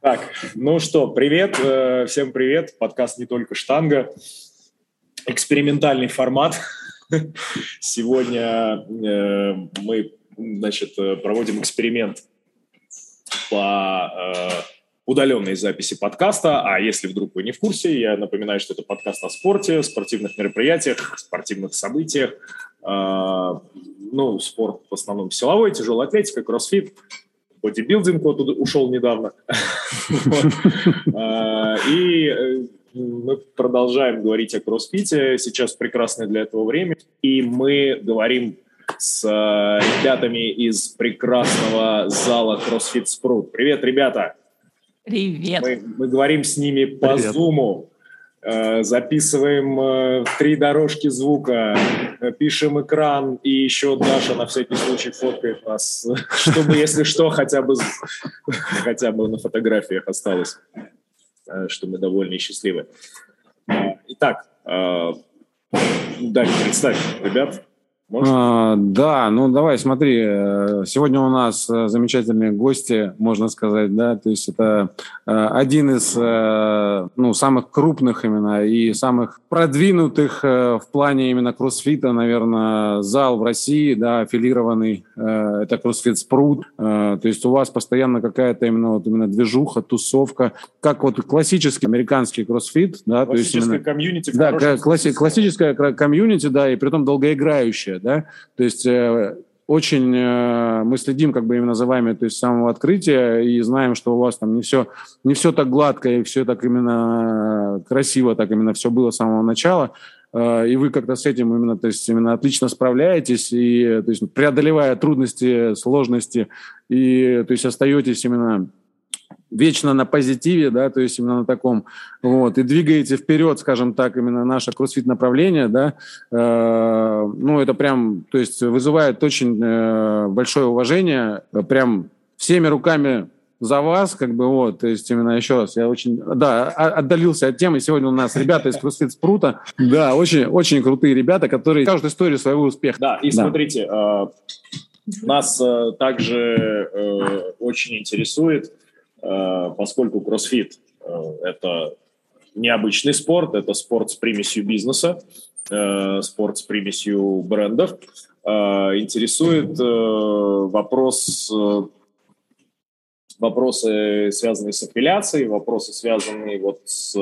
Так, ну что, привет, э, всем привет. Подкаст «Не только штанга». Экспериментальный формат. Сегодня э, мы, значит, проводим эксперимент по э, удаленной записи подкаста. А если вдруг вы не в курсе, я напоминаю, что это подкаст о спорте, спортивных мероприятиях, спортивных событиях. Ну, спорт в основном силовой, тяжелая атлетика, кроссфит – бодибилдинг вот ушел недавно. А, и э, мы продолжаем говорить о кроссфите. Сейчас прекрасное для этого время. И мы говорим с э, ребятами из прекрасного зала CrossFit Sprut. Привет, ребята! Привет! Мы, мы говорим с ними по Привет. Zoom. Э, записываем э, три дорожки звука, э, пишем экран, и еще Даша на всякий случай фоткает нас, чтобы, если что, хотя бы, хотя бы на фотографиях осталось, что мы довольны и счастливы. Итак, Дань, представь, ребят. А, да, ну давай, смотри, э, сегодня у нас э, замечательные гости, можно сказать, да, то есть это э, один из ну, самых крупных именно и самых продвинутых в плане именно кроссфита, наверное, зал в России, да, аффилированный, это кроссфит Спрут, то есть у вас постоянно какая-то именно вот именно движуха, тусовка, как вот классический американский кроссфит, да, то есть именно, комьюнити. Да, класси, классическая комьюнити, да, и при том да, то есть э, очень э, мы следим как бы именно за вами, то есть самого открытия и знаем, что у вас там не все, не все так гладко и все так именно красиво, так именно все было с самого начала, э, и вы как-то с этим именно, то есть именно отлично справляетесь и то есть преодолевая трудности, сложности и то есть остаетесь именно вечно на позитиве, да, то есть именно на таком, вот, и двигаете вперед, скажем так, именно наше кроссфит направление, да, э, ну, это прям, то есть вызывает очень э, большое уважение, прям всеми руками за вас, как бы вот, то есть именно еще раз, я очень, да, отдалился от темы. Сегодня у нас ребята из CrossFit Спрута, да, очень, очень крутые ребята, которые скажут историю своего успеха. Да, и да. смотрите, э, нас э, также э, очень интересует Э, поскольку кроссфит э, – это необычный спорт, это спорт с примесью бизнеса, э, спорт с примесью брендов. Интересует вопрос вопросы, связанные с аффилиацией, вопросы, связанные вот с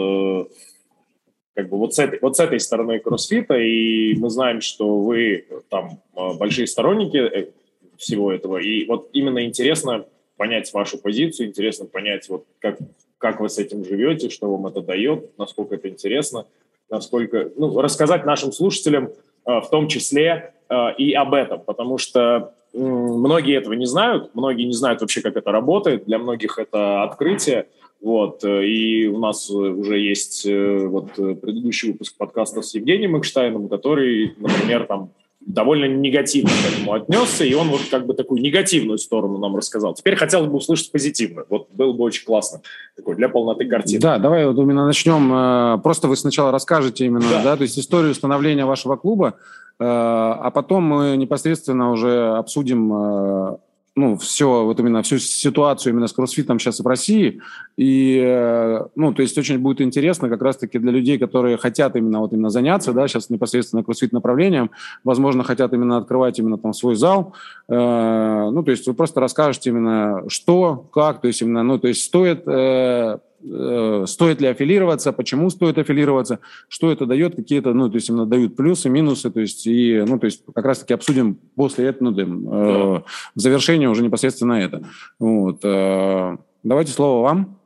как бы вот с этой, вот с этой стороной кроссфита, и мы знаем, что вы там большие сторонники всего этого, и вот именно интересно понять вашу позицию, интересно понять, вот как, как вы с этим живете, что вам это дает, насколько это интересно, насколько, ну, рассказать нашим слушателям э, в том числе э, и об этом, потому что многие этого не знают, многие не знают вообще, как это работает, для многих это открытие, вот, э, и у нас уже есть вот предыдущий выпуск подкаста с Евгением Экштайном, который, например, там довольно негативно к этому отнесся, и он вот как бы такую негативную сторону нам рассказал. Теперь хотелось бы услышать позитивную. Вот было бы очень классно такой для полноты картины. Да, давай вот именно начнем. Э, просто вы сначала расскажете именно, да, да то есть историю становления вашего клуба, э, а потом мы непосредственно уже обсудим э, ну, все, вот именно всю ситуацию именно с кроссфитом сейчас в России. И, э, ну, то есть очень будет интересно как раз-таки для людей, которые хотят именно вот именно заняться, да, сейчас непосредственно кроссфит направлением, возможно, хотят именно открывать именно там свой зал. Э, ну, то есть вы просто расскажете именно что, как, то есть именно, ну, то есть стоит э, стоит ли аффилироваться, почему стоит аффилироваться, что это дает, какие-то, ну, то есть именно дают плюсы, минусы, то есть, и, ну, то есть как раз-таки обсудим после этого, ну, да, э, в завершении уже непосредственно это. Вот. Э, давайте слово вам.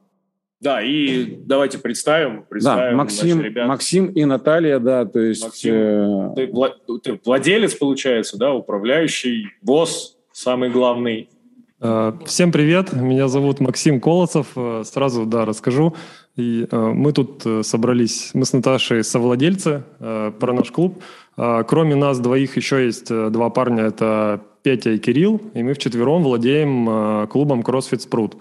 Да, и давайте представим. представим да, Максим, Максим и Наталья, да, то есть... Максим, э... ты, вла- ты владелец, получается, да, управляющий, босс, самый главный Э, всем привет, меня зовут Максим Колосов, э, сразу, да, расскажу. И э, мы тут собрались, мы с Наташей совладельцы про наш клуб. Кроме нас двоих еще есть два парня, это Петя и Кирилл, и мы вчетвером владеем клубом CrossFit Sprut.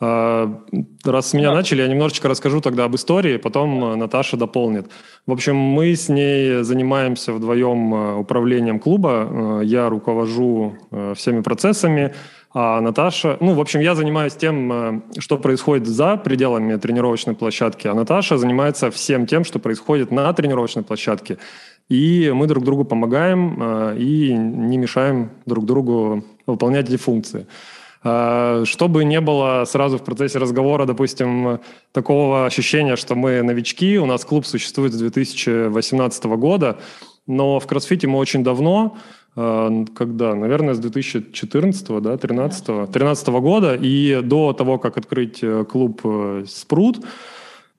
Раз меня начали, я немножечко расскажу тогда об истории, потом Наташа дополнит. В общем, мы с ней занимаемся вдвоем управлением клуба. Я руковожу всеми процессами, А Наташа, ну, в общем, я занимаюсь тем, э, что происходит за пределами тренировочной площадки, а Наташа занимается всем тем, что происходит на тренировочной площадке. И мы друг другу помогаем э, и не мешаем друг другу выполнять эти функции. Э, чтобы не было сразу в процессе разговора, допустим, такого ощущения, что мы новички, у нас клуб существует с 2018 года, но в кроссфите мы очень давно, когда, наверное, с 2014, да, 13, 13 года, и до того, как открыть клуб «Спрут»,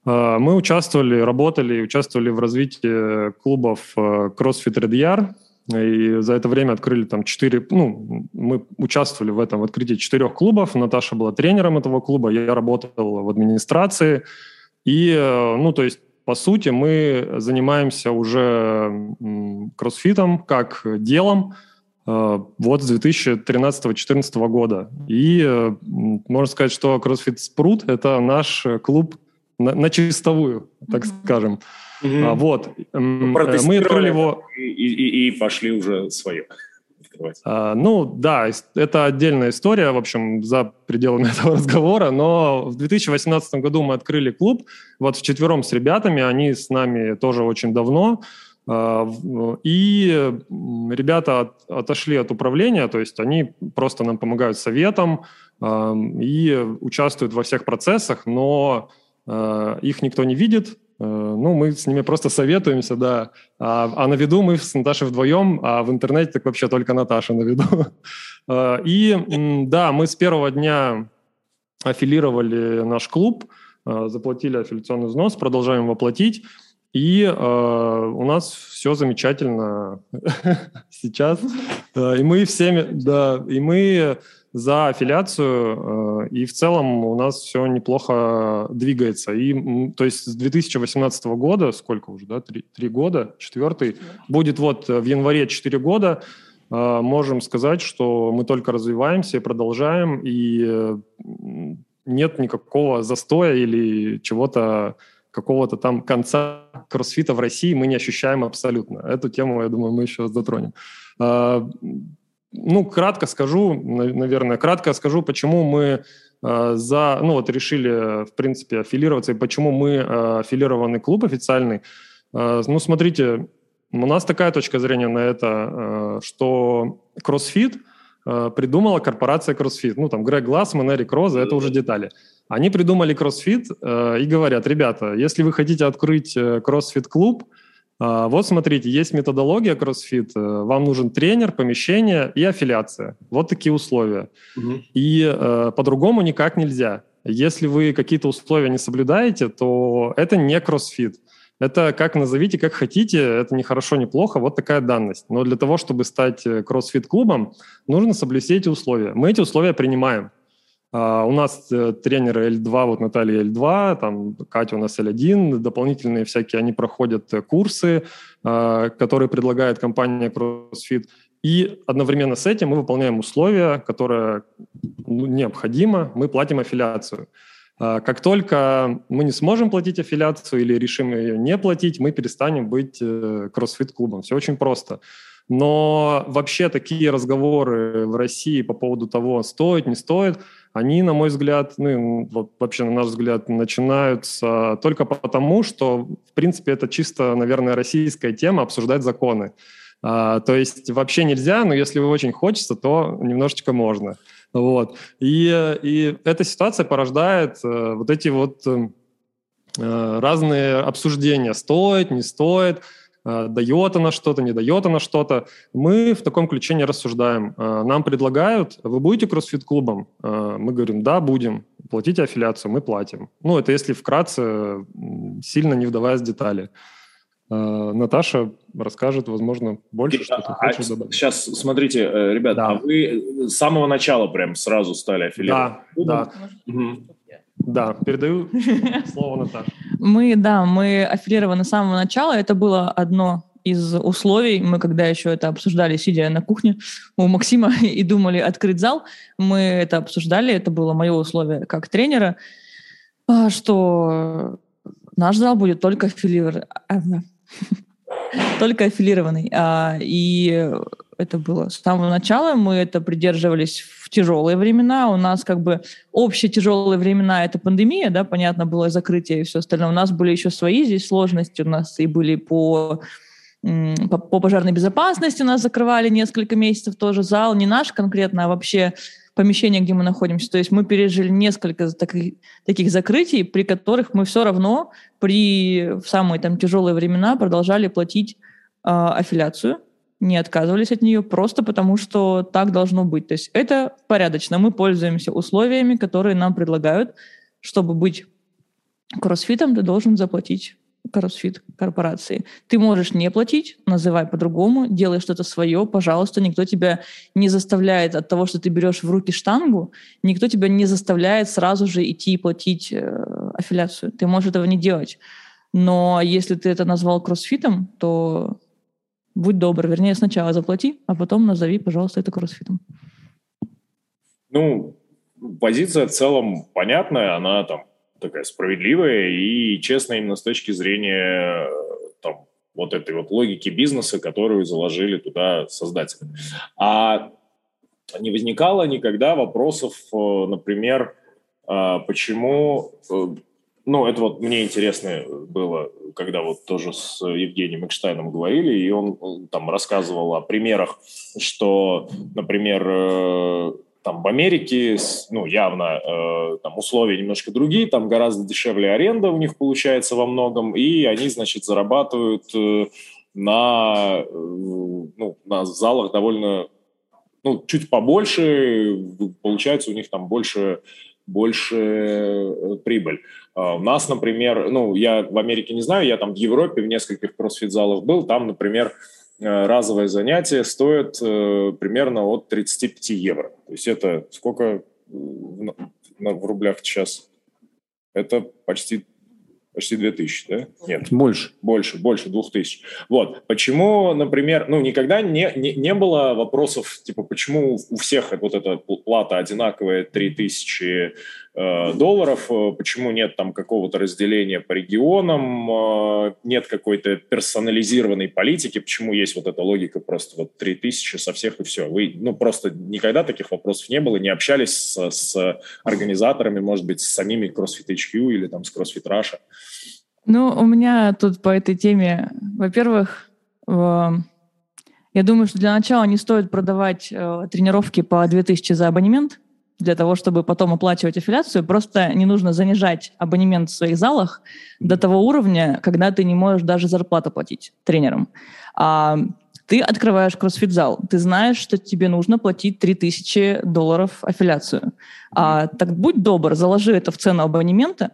мы участвовали, работали, участвовали в развитии клубов CrossFit Red Yard, и за это время открыли там четыре, ну, мы участвовали в этом в открытии четырех клубов. Наташа была тренером этого клуба, я работал в администрации. И, э, ну, то есть, по сути, мы занимаемся уже кроссфитом как делом э, вот с 2013-2014 года. И э, можно сказать, что CrossFit Спрут – это наш клуб на, на чистовую, так mm-hmm. скажем. А, вот. Мы открыли его... И, и, и пошли уже свое. А, ну, да, это отдельная история, в общем, за пределами этого разговора, но в 2018 году мы открыли клуб, вот вчетвером с ребятами, они с нами тоже очень давно, а, и ребята от, отошли от управления, то есть они просто нам помогают советом и участвуют во всех процессах, но а, их никто не видит, ну, мы с ними просто советуемся, да. А, а на виду мы с Наташей вдвоем, а в интернете так вообще только Наташа на виду. Э, и да, мы с первого дня аффилировали наш клуб, э, заплатили аффилиационный взнос, продолжаем его платить. И э, у нас все замечательно сейчас. И мы всеми, да, и мы за аффилиацию, э, и в целом у нас все неплохо двигается. И, то есть с 2018 года, сколько уже, да, три, три года, четвертый, будет вот в январе четыре года, э, можем сказать, что мы только развиваемся и продолжаем, и э, нет никакого застоя или чего-то, какого-то там конца кроссфита в России мы не ощущаем абсолютно. Эту тему, я думаю, мы еще затронем. Ну, кратко скажу, наверное, кратко скажу, почему мы э, за, ну вот решили, в принципе, аффилироваться, и почему мы э, аффилированный клуб официальный. Э, ну, смотрите, у нас такая точка зрения на это, что CrossFit придумала корпорация CrossFit. Ну, там, Грег Глассман, Эрик Роза, это уже детали. Они придумали CrossFit и говорят, ребята, если вы хотите открыть CrossFit клуб, а, вот смотрите, есть методология CrossFit, э, вам нужен тренер, помещение и аффилиация. Вот такие условия. Угу. И э, по-другому никак нельзя. Если вы какие-то условия не соблюдаете, то это не CrossFit. Это как назовите, как хотите, это не хорошо, не плохо, вот такая данность. Но для того, чтобы стать э, нужно соблюсти эти условия. Мы эти условия принимаем. Uh, у нас э, тренеры L2, вот Наталья L2, там Катя у нас L1, дополнительные всякие, они проходят э, курсы, uh, которые предлагает компания CrossFit. И одновременно с этим мы выполняем условия, которые ну, необходимо, мы платим аффилиацию. Uh, как только мы не сможем платить аффилиацию или решим ее не платить, мы перестанем быть CrossFit-клубом. Все очень просто. Но вообще такие разговоры в России по поводу того, стоит, не стоит – они, на мой взгляд, ну, вообще, на наш взгляд, начинаются только потому, что, в принципе, это чисто, наверное, российская тема обсуждать законы. А, то есть вообще нельзя, но если очень хочется, то немножечко можно. Вот. И, и эта ситуация порождает э, вот эти вот э, разные обсуждения, стоит, не стоит, Э, дает она что-то, не дает она что-то. Мы в таком ключе не рассуждаем. Э, нам предлагают, вы будете кроссфит-клубом? Э, мы говорим, да, будем. Платите аффилиацию, мы платим. Ну, это если вкратце, сильно не вдаваясь в детали. Наташа расскажет, возможно, больше, что ты а, хочешь добавить. Сейчас, смотрите, ребята, да. а вы с самого начала прям сразу стали аффилиатом? Да, да. Угу. Да, передаю слово Наташе. Мы, да, мы аффилированы с самого начала. Это было одно из условий. Мы когда еще это обсуждали, сидя на кухне у Максима и думали открыть зал, мы это обсуждали. Это было мое условие как тренера, а, что наш зал будет только аффилирован. только аффилированный. А, и это было с самого начала. Мы это придерживались в тяжелые времена. У нас как бы общие тяжелые времена — это пандемия, да, понятно, было закрытие и все остальное. У нас были еще свои здесь сложности. У нас и были по по, по пожарной безопасности у нас закрывали несколько месяцев тоже зал, не наш конкретно, а вообще помещение, где мы находимся. То есть мы пережили несколько таких, таких закрытий, при которых мы все равно при в самые там тяжелые времена продолжали платить э, аффилиацию, не отказывались от нее просто потому, что так должно быть. То есть это порядочно. Мы пользуемся условиями, которые нам предлагают, чтобы быть кроссфитом, ты должен заплатить CrossFit корпорации. Ты можешь не платить, называй по-другому, делай что-то свое, пожалуйста, никто тебя не заставляет от того, что ты берешь в руки штангу, никто тебя не заставляет сразу же идти и платить э, аффилиацию. Ты можешь этого не делать. Но если ты это назвал кроссфитом, то будь добр, вернее, сначала заплати, а потом назови, пожалуйста, это кроссфитом. Ну, позиция в целом понятная, она там такая справедливая и честная именно с точки зрения там, вот этой вот логики бизнеса, которую заложили туда создатели. А не возникало никогда вопросов, э, например, а, почему... Э, ну, это вот мне интересно было, когда вот тоже с Евгением Экштайном говорили, и он э, там рассказывал о примерах, что, например, там в Америке, ну, явно э, там условия немножко другие, там гораздо дешевле аренда у них получается во многом, и они, значит, зарабатывают э, на, э, ну, на залах довольно, ну, чуть побольше, получается у них там больше, больше э, прибыль. Uh, у нас, например, ну, я в Америке не знаю, я там в Европе в нескольких кроссфит-залах был, там, например, разовое занятие стоит э, примерно от 35 евро. То есть это сколько в, в рублях сейчас? Это почти Почти 2000, да? Нет. Больше. Больше, больше 2000. Вот. Почему, например, ну, никогда не, не, не было вопросов, типа, почему у всех вот эта плата одинаковая 3000 э, долларов, э, почему нет там какого-то разделения по регионам, э, нет какой-то персонализированной политики, почему есть вот эта логика просто вот 3000 со всех и все. Вы, ну, просто никогда таких вопросов не было, не общались с, с организаторами, может быть, с самими CrossFit HQ или там с CrossFit Russia? Ну, у меня тут по этой теме, во-первых, я думаю, что для начала не стоит продавать э, тренировки по 2000 за абонемент, для того, чтобы потом оплачивать аффилиацию. Просто не нужно занижать абонемент в своих залах до того уровня, когда ты не можешь даже зарплату платить тренерам. А ты открываешь кроссфит-зал, ты знаешь, что тебе нужно платить 3000 долларов аффилиацию. А, так будь добр, заложи это в цену абонемента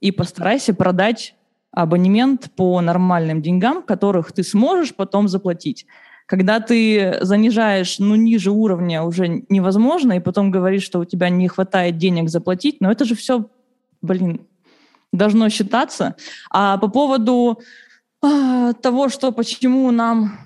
и постарайся продать абонемент по нормальным деньгам, которых ты сможешь потом заплатить. Когда ты занижаешь, ну, ниже уровня уже невозможно, и потом говоришь, что у тебя не хватает денег заплатить, но это же все, блин, должно считаться. А по поводу а, того, что почему нам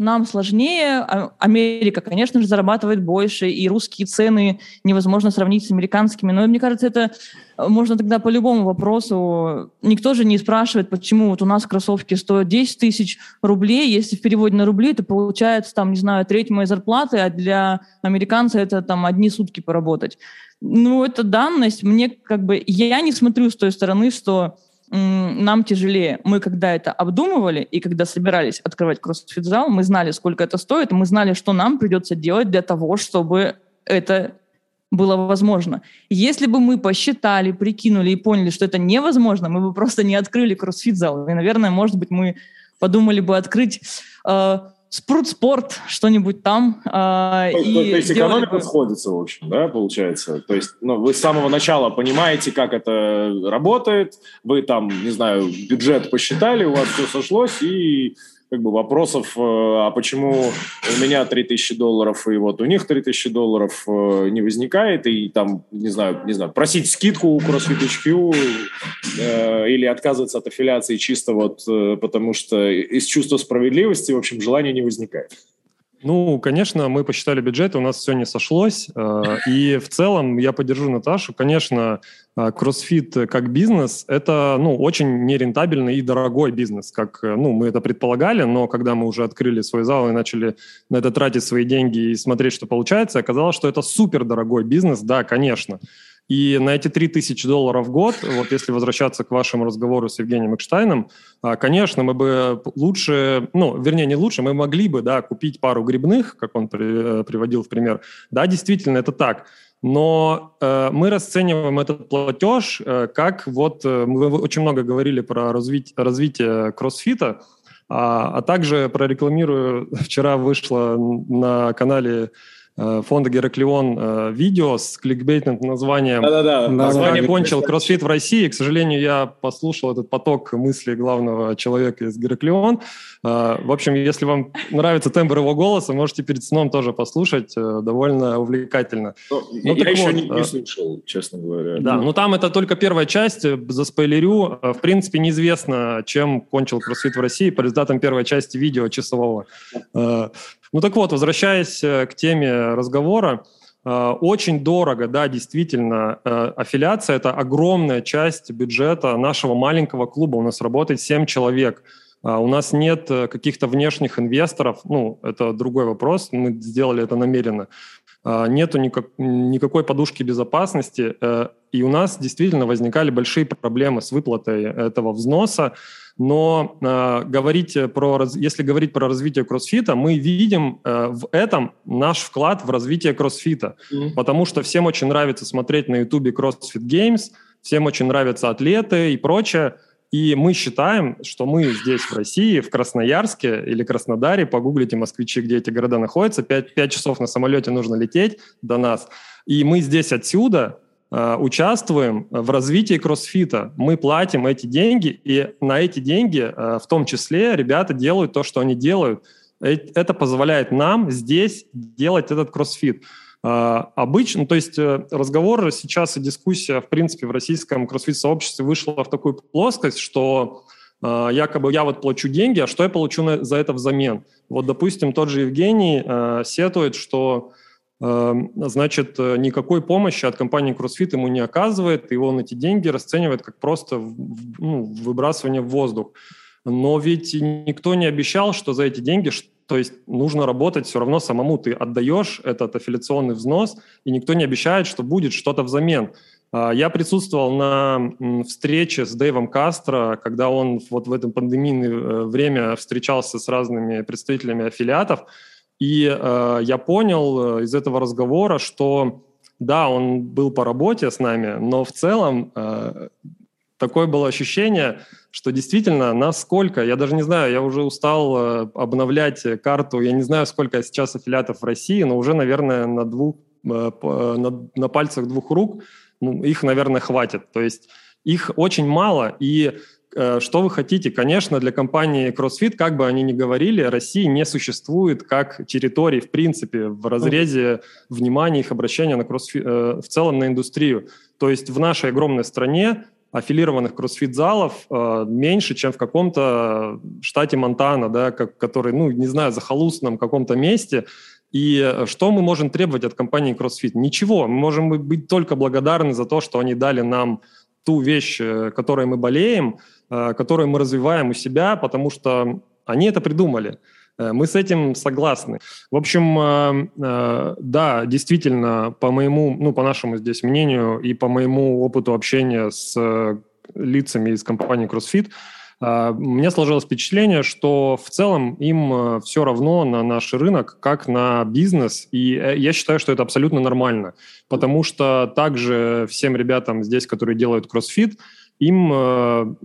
нам сложнее. А, Америка, конечно же, зарабатывает больше, и русские цены невозможно сравнить с американскими. Но мне кажется, это э, можно тогда по любому вопросу. Никто же не спрашивает, почему вот у нас кроссовки стоят 10 тысяч рублей. Если в переводе на рубли, это получается, там, не знаю, треть моей зарплаты, а для американца это там одни сутки поработать. Ну, это данность. Мне как бы... Я не смотрю с той стороны, что нам тяжелее. Мы когда это обдумывали и когда собирались открывать кроссфит-зал, мы знали, сколько это стоит, мы знали, что нам придется делать для того, чтобы это было возможно. Если бы мы посчитали, прикинули и поняли, что это невозможно, мы бы просто не открыли кроссфит-зал. И, наверное, может быть, мы подумали бы открыть э, спорт, что-нибудь там. Э, то, и то, то есть экономика бы... сходится, в общем, да, получается? То есть ну, вы с самого начала понимаете, как это работает, вы там, не знаю, бюджет посчитали, у вас все сошлось, и как бы вопросов, э, а почему у меня 3000 долларов и вот у них 3000 долларов э, не возникает, и там, не знаю, не знаю, просить скидку у CrossFit HQ э, или отказываться от аффилиации чисто вот потому что из чувства справедливости, в общем, желания не возникает. Ну, конечно, мы посчитали бюджет, у нас все не сошлось. Э, и в целом я поддержу Наташу. Конечно, э, кроссфит как бизнес – это ну, очень нерентабельный и дорогой бизнес, как ну, мы это предполагали, но когда мы уже открыли свой зал и начали на это тратить свои деньги и смотреть, что получается, оказалось, что это супер дорогой бизнес, да, конечно. И на эти 3000 долларов в год, вот если возвращаться к вашему разговору с Евгением Экштайном, а, конечно, мы бы лучше, ну, вернее, не лучше, мы могли бы, да, купить пару грибных, как он при, э, приводил в пример. Да, действительно, это так. Но э, мы расцениваем этот платеж э, как вот, э, мы очень много говорили про развитие, развитие кроссфита, а, а также прорекламирую, вчера вышло на канале фонда Гераклион э, видео с кликбейтным названием Да-да-да. «Название кончил кроссфит в России». К сожалению, я послушал этот поток мыслей главного человека из Гераклион. Э, в общем, если вам нравится тембр его голоса, можете перед сном тоже послушать. Довольно увлекательно. Ну, ну, я еще вот, не, не слушал, честно говоря. Да, ну там это только первая часть. За спойлерю. В принципе, неизвестно, чем кончил кроссфит в России по результатам первой части видео часового. Ну так вот, возвращаясь э, к теме разговора, э, очень дорого, да, действительно. Э, аффилиация – это огромная часть бюджета нашего маленького клуба. У нас работает 7 человек. У нас нет каких-то внешних инвесторов. Ну, это другой вопрос. Мы сделали это намеренно. Нету никак, никакой подушки безопасности. И у нас действительно возникали большие проблемы с выплатой этого взноса. Но э, говорить про, если говорить про развитие кроссфита, мы видим э, в этом наш вклад в развитие кроссфита, mm-hmm. потому что всем очень нравится смотреть на ютубе CrossFit Games, всем очень нравятся атлеты и прочее. И мы считаем, что мы здесь, в России, в Красноярске или Краснодаре, погуглите москвичи, где эти города находятся, 5, 5 часов на самолете нужно лететь до нас. И мы здесь отсюда Э, участвуем в развитии кроссфита. Мы платим эти деньги, и на эти деньги э, в том числе ребята делают то, что они делают. Это позволяет нам здесь делать этот кроссфит. Uh, обычно, то есть разговор сейчас и дискуссия, в принципе, в российском кроссфит-сообществе вышла в такую плоскость, что uh, якобы я вот плачу деньги, а что я получу за это взамен? Вот, допустим, тот же Евгений uh, сетует, что значит, э, никакой помощи от компании CrossFit ему не оказывает, и он эти деньги расценивает как просто ну, выбрасывание в воздух. Но ведь никто не обещал, что за эти деньги, то есть нужно работать все равно самому. Ты отдаешь этот аффилиационный взнос, и никто не обещает, что будет что-то взамен. А, я присутствовал на встрече с Дэйвом Кастро, когда он вот в это пандемийное э, время встречался с разными представителями аффилиатов, и э, я понял э, из этого разговора, что да, он был по работе с нами, но в целом такое было ощущение, что действительно насколько, я даже не знаю, я уже устал э, обновлять карту, я не знаю, сколько сейчас аффилиатов в России, но уже, наверное, на двух, э, на, на пальцах двух рук ну, их, наверное, хватит. То есть их очень мало, и Э, что вы хотите? Конечно, для компании CrossFit, как бы они ни говорили, России не существует как территории, в принципе, в разрезе внимания их обращения на э, в целом на индустрию. То есть в нашей огромной стране аффилированных кроссфит-залов э, меньше, чем в каком-то штате Монтана, да, как, который, ну, не знаю, захолустном каком-то месте. И что мы можем требовать от компании CrossFit? Ничего. Мы можем быть только благодарны за то, что они дали нам ту вещь, которой мы болеем, Э, которую мы развиваем у себя, потому что они это придумали. Э, мы с этим согласны. В общем, э, да, действительно, по моему, ну, по нашему здесь мнению и по моему опыту общения с лицами из компании CrossFit, мне сложилось впечатление, что в целом им все равно на наш рынок, как на бизнес, и я считаю, что это абсолютно нормально, потому что также всем ребятам здесь, которые делают CrossFit, им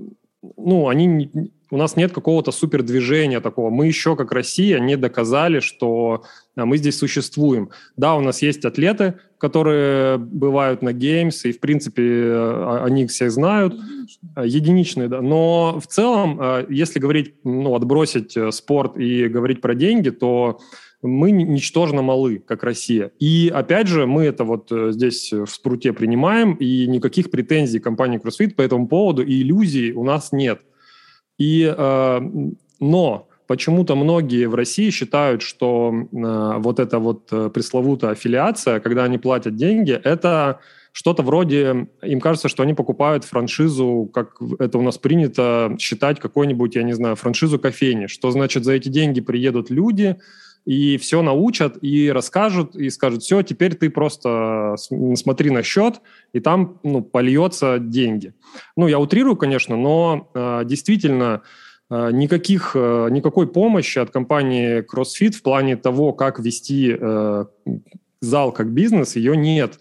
ну, они, у нас нет какого-то супердвижения такого. Мы еще, как Россия, не доказали, что а, мы здесь существуем. Да, у нас есть атлеты, которые бывают на Games, и, в принципе, а, они их всех знают. Единичные. Единичные, да. Но в целом, если говорить, ну, отбросить э, спорт и говорить про деньги, то мы ничтожно малы, как Россия. И опять же, мы это вот э, здесь в спруте принимаем, и никаких претензий компании CrossFit по этому поводу и иллюзий у нас нет. И, э, но почему-то многие в России считают, что э, вот эта вот э, пресловутая аффилиация, когда они платят деньги, это что-то вроде, им кажется, что они покупают франшизу, как это у нас принято считать, какой-нибудь, я не знаю, франшизу кофейни, что значит за эти деньги приедут люди, и все научат, и расскажут, и скажут, все, теперь ты просто смотри на счет, и там ну, польется деньги. Ну, я утрирую, конечно, но э, действительно э, никаких, э, никакой помощи от компании CrossFit в плане того, как вести э, зал как бизнес, ее нет.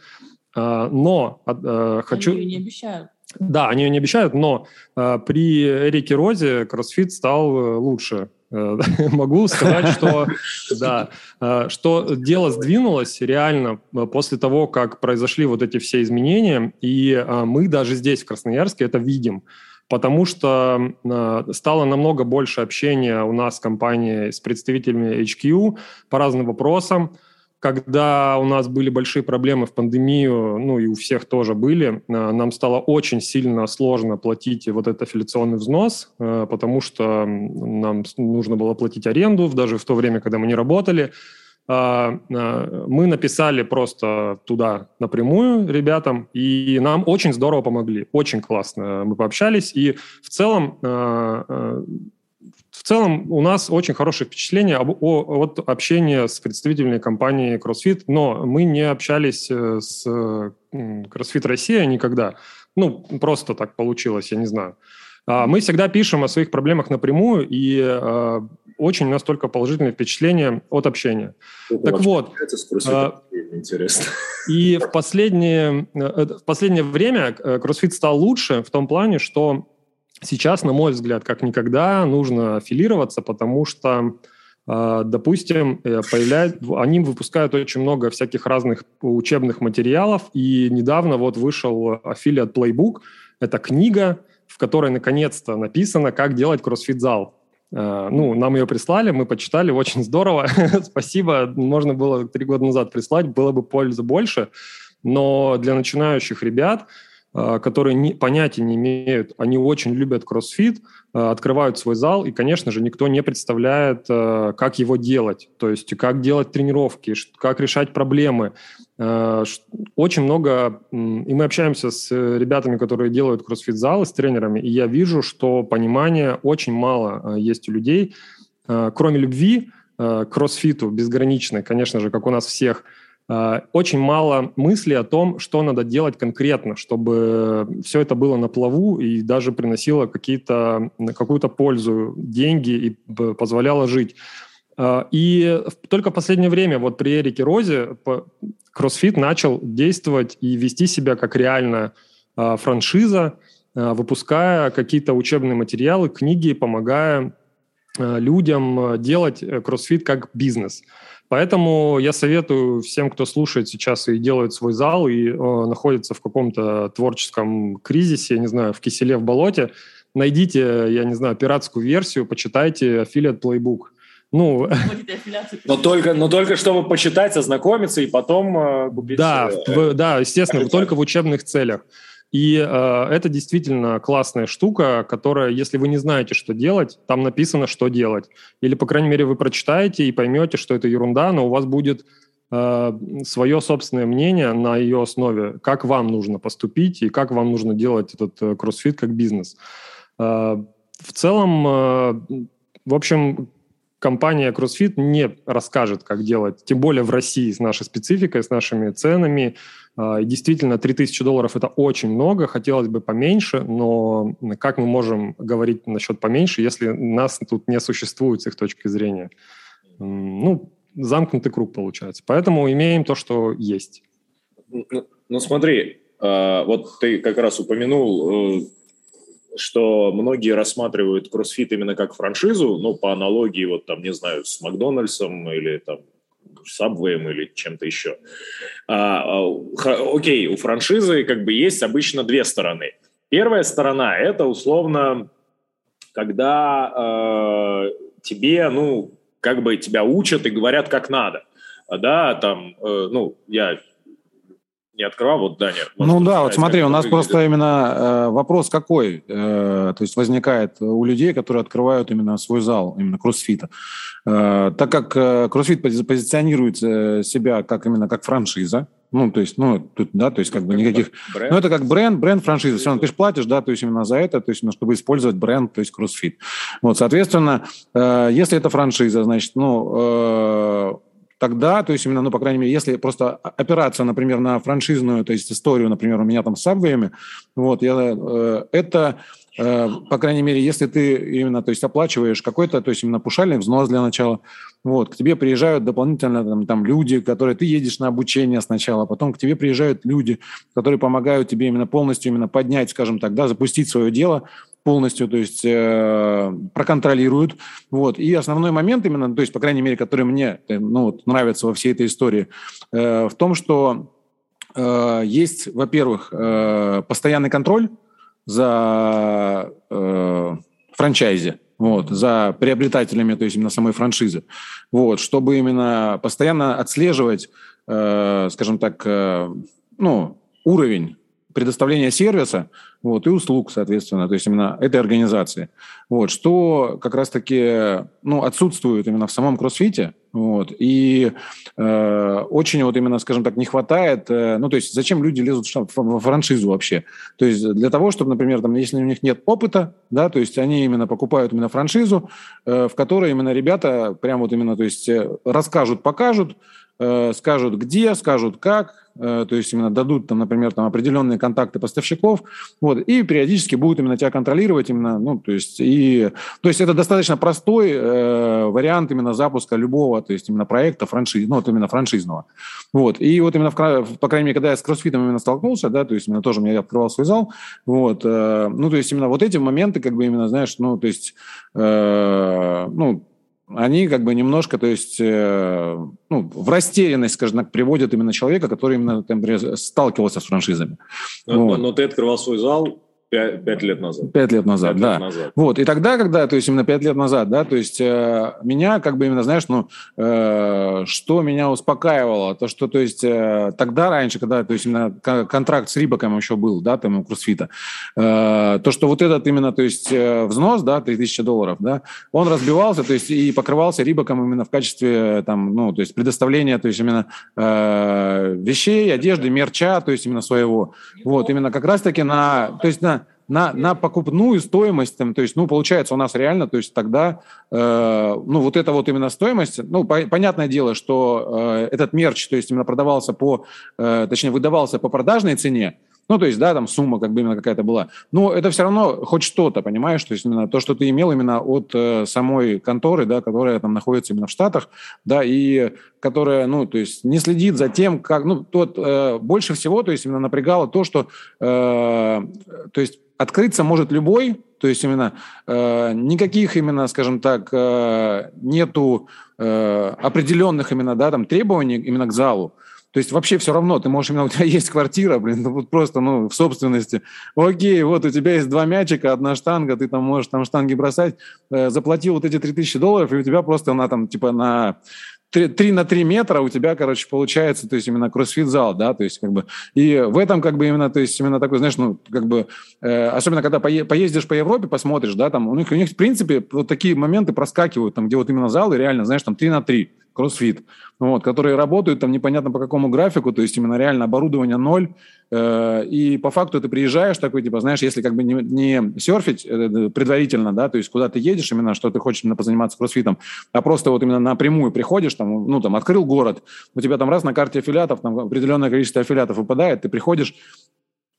Э, но э, хочу... Они не обещают. Да, они ее не обещают, но э, при Эрике Розе CrossFit стал э, лучше. Э, могу сказать, что, да, э, что дело сдвинулось реально э, после того, как произошли вот эти все изменения, и мы даже здесь, в Красноярске, это видим. Потому что стало намного больше общения у нас с компанией, с представителями HQ по разным вопросам когда у нас были большие проблемы в пандемию, ну и у всех тоже были, э, нам стало очень сильно сложно платить вот этот аффилиационный взнос, э, потому что нам нужно было платить аренду, даже в то время, когда мы не работали. А, э, мы написали просто туда напрямую ребятам, и нам очень здорово помогли, очень классно мы пообщались, и в целом целом у нас очень хорошее впечатление об, о, от общения с представителями компании CrossFit, но мы не общались э, с CrossFit Россия никогда. Ну, просто так получилось, я не знаю. А, мы всегда пишем о своих проблемах напрямую, и э, очень у нас только положительное впечатление от общения. Это так вот, а, интересно. И в последнее, э, в последнее время CrossFit стал лучше в том плане, что Сейчас, на мой взгляд, как никогда нужно аффилироваться, потому что, а, допустим, э, появляют, они выпускают очень много всяких разных учебных материалов, и недавно вот вышел аффилиат Playbook. Это книга, в которой наконец-то написано, как делать кроссфит-зал. А, ну, нам ее прислали, мы почитали, очень здорово. Спасибо, можно было три года назад прислать, было бы пользы больше. Но для начинающих ребят которые не, понятия не имеют, они очень любят кроссфит, а, открывают свой зал, и, конечно же, никто не представляет, а, как его делать, то есть как делать тренировки, как решать проблемы. Очень много, и мы общаемся с ребятами, которые делают кроссфит-залы, с тренерами, и я вижу, что понимания очень мало есть у людей, кроме любви к кроссфиту безграничной, конечно же, как у нас всех – очень мало мыслей о том, что надо делать конкретно, чтобы все это было на плаву и даже приносило какие-то, какую-то пользу, деньги и позволяло жить. Э, и только в последнее время, вот при Эрике Розе, CrossFit начал действовать и вести себя как реальная э, франшиза, выпуская какие-то учебные материалы, книги, помогая людям делать CrossFit как бизнес – Поэтому я советую всем, кто слушает сейчас и делает свой зал, и э, находится в каком-то творческом кризисе, не знаю, в киселе, в болоте, найдите, я не знаю, пиратскую версию, почитайте Affiliate Playbook. Ну, но только, но только чтобы почитать, ознакомиться и потом э, купить. Да, э, в, да, естественно, только в учебных целях. И э, это действительно классная штука, которая, если вы не знаете, что делать, там написано, что делать. Или, по крайней мере, вы прочитаете и поймете, что это ерунда, но у вас будет э, свое собственное мнение на ее основе, как вам нужно поступить и как вам нужно делать этот э, кроссфит как бизнес. Э, в целом, э, в общем, компания CrossFit не расскажет, как делать, тем более в России с нашей спецификой, с нашими ценами, и действительно, 3000 долларов – это очень много, хотелось бы поменьше, но как мы можем говорить насчет поменьше, если нас тут не существует с их точки зрения? Ну, замкнутый круг получается. Поэтому имеем то, что есть. Ну, ну смотри, а, вот ты как раз упомянул, э, что многие рассматривают кроссфит именно как франшизу, ну, по аналогии, вот там, не знаю, с Макдональдсом или там Subway или чем-то еще. А, а окей, у франшизы как бы есть обычно две стороны. Первая сторона – это условно, когда э, тебе, ну, как бы тебя учат и говорят, как надо. Да, там, э, ну, я не открывал, вот Даня. Ну да, вот смотри, у нас выглядит. просто именно э, вопрос какой, э, то есть возникает у людей, которые открывают именно свой зал, именно кроссфита. Э, так как э, кроссфит позиционирует э, себя как именно как франшиза, ну, то есть, ну, тут, да, то есть, как, как бы никаких... Бренд? Ну, это как бренд, бренд франшизы. Все равно ты же платишь, да, то есть именно за это, то есть, чтобы использовать бренд, то есть, CrossFit. Вот, соответственно, э, если это франшиза, значит, ну, э, тогда, то есть именно, ну, по крайней мере, если просто опираться, например, на франшизную, то есть историю, например, у меня там с сабвеями, вот, я, э, это Э, по крайней мере, если ты именно, то есть оплачиваешь какой-то, то есть именно пушальный взнос для начала, вот, к тебе приезжают дополнительно там, там люди, которые ты едешь на обучение сначала, потом к тебе приезжают люди, которые помогают тебе именно полностью именно поднять, скажем так, да, запустить свое дело полностью, то есть э, проконтролируют, вот. И основной момент именно, то есть по крайней мере, который мне, э, ну, вот, нравится во всей этой истории, э, в том, что э, есть, во-первых, э, постоянный контроль за э, франчайзи, вот, за приобретателями, то есть именно самой франшизы, вот, чтобы именно постоянно отслеживать, э, скажем так, э, ну, уровень предоставления сервиса вот, и услуг, соответственно, то есть именно этой организации. Вот, что как раз-таки ну, отсутствует именно в самом кроссфите. Вот, и э, очень вот именно, скажем так, не хватает, э, ну, то есть зачем люди лезут в франшизу вообще? То есть для того, чтобы, например, там, если у них нет опыта, да, то есть они именно покупают именно франшизу, э, в которой именно ребята прям вот именно, то есть э, расскажут, покажут, скажут где, скажут как, Э, то есть именно дадут, там, например, там, определенные контакты поставщиков, вот, и периодически будут именно тебя контролировать именно, ну, то есть, и, то есть это достаточно простой э, вариант именно запуска любого, то есть именно проекта франшиз, ну, вот именно франшизного, вот, и вот именно, в, по крайней мере, когда я с кроссфитом именно столкнулся, да, то есть именно тоже я открывал свой зал, вот, э, ну, то есть именно вот эти моменты, как бы именно, знаешь, ну, то есть, э, ну, они как бы немножко, то есть, э, ну, в растерянность, скажем так, приводят именно человека, который именно, например, сталкивался с франшизами. Но, вот. но ты открывал свой зал Пять, лет назад. Пять лет назад, пять да. Лет назад. Вот, и тогда, когда, то есть именно пять лет назад, да, то есть э, меня как бы именно, знаешь, ну, э, что меня успокаивало, то, что, то есть э, тогда раньше, когда, то есть именно контракт с Рибаком еще был, да, там, у Кроссфита, э, то, что вот этот именно, то есть э, взнос, да, 3000 долларов, да, он разбивался, то есть и покрывался Рибаком именно в качестве, там, ну, то есть предоставления, то есть именно э, вещей, одежды, мерча, то есть именно своего, вот, именно как раз-таки на, то есть на на, на покупную стоимость, там, то есть, ну, получается, у нас реально, то есть тогда, э, ну, вот эта вот именно стоимость, ну, по, понятное дело, что э, этот мерч, то есть именно продавался по, э, точнее, выдавался по продажной цене, ну, то есть, да, там сумма как бы именно какая-то была. Но это все равно хоть что-то, понимаешь? То есть именно то, что ты имел именно от э, самой конторы, да, которая там находится именно в Штатах, да, и которая, ну, то есть не следит за тем, как, ну, тот, э, больше всего, то есть именно напрягало то, что, э, то есть открыться может любой, то есть именно э, никаких именно, скажем так, э, нету э, определенных именно, да, там требований именно к залу. То есть вообще все равно, ты можешь, именно у тебя есть квартира, блин, ну вот просто, ну, в собственности. Окей, вот у тебя есть два мячика, одна штанга, ты там можешь там штанги бросать, э, заплатил вот эти 3000 долларов, и у тебя просто она там, типа, на 3 на 3 метра у тебя, короче, получается, то есть именно кроссфит-зал, да, то есть как бы, и в этом как бы именно, то есть именно такой, знаешь, ну, как бы, э, особенно когда пое, поездишь по Европе, посмотришь, да, там, у них, у них, в принципе, вот такие моменты проскакивают, там, где вот именно залы реально, знаешь, там 3 на 3, кроссфит, вот, которые работают там непонятно по какому графику, то есть именно реально оборудование ноль, э, и по факту ты приезжаешь такой, типа, знаешь, если как бы не, не серфить э, предварительно, да, то есть куда ты едешь именно, что ты хочешь именно позаниматься кроссфитом, а просто вот именно напрямую приходишь, там, ну, там, открыл город, у тебя там раз на карте аффилиатов, там определенное количество аффилиатов выпадает, ты приходишь,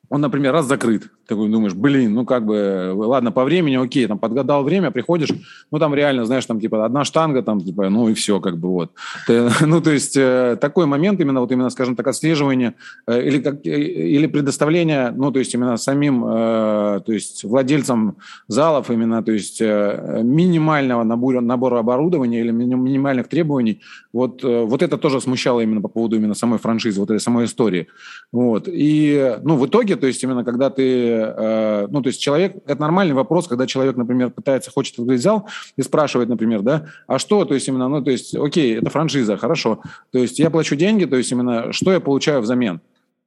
он, например, раз закрыт. Такой думаешь, блин, ну как бы, ладно, по времени, окей, там подгадал время, приходишь, ну там реально, знаешь, там типа одна штанга, там типа, ну и все, как бы вот. Ты, ну то есть э, такой момент именно, вот именно, скажем так, отслеживание э, или, как, э, или предоставление, ну то есть именно самим, э, то есть владельцам залов именно, то есть э, минимального набора, набора оборудования или минимальных требований, вот, э, вот это тоже смущало именно по поводу именно самой франшизы, вот этой самой истории. Вот. И, ну, в итоге, то есть именно когда ты, э, ну, то есть человек, это нормальный вопрос, когда человек, например, пытается, хочет открыть зал и спрашивает, например, да, а что, то есть именно, ну, то есть, окей, это франшиза, хорошо, то есть я плачу деньги, то есть именно, что я получаю взамен?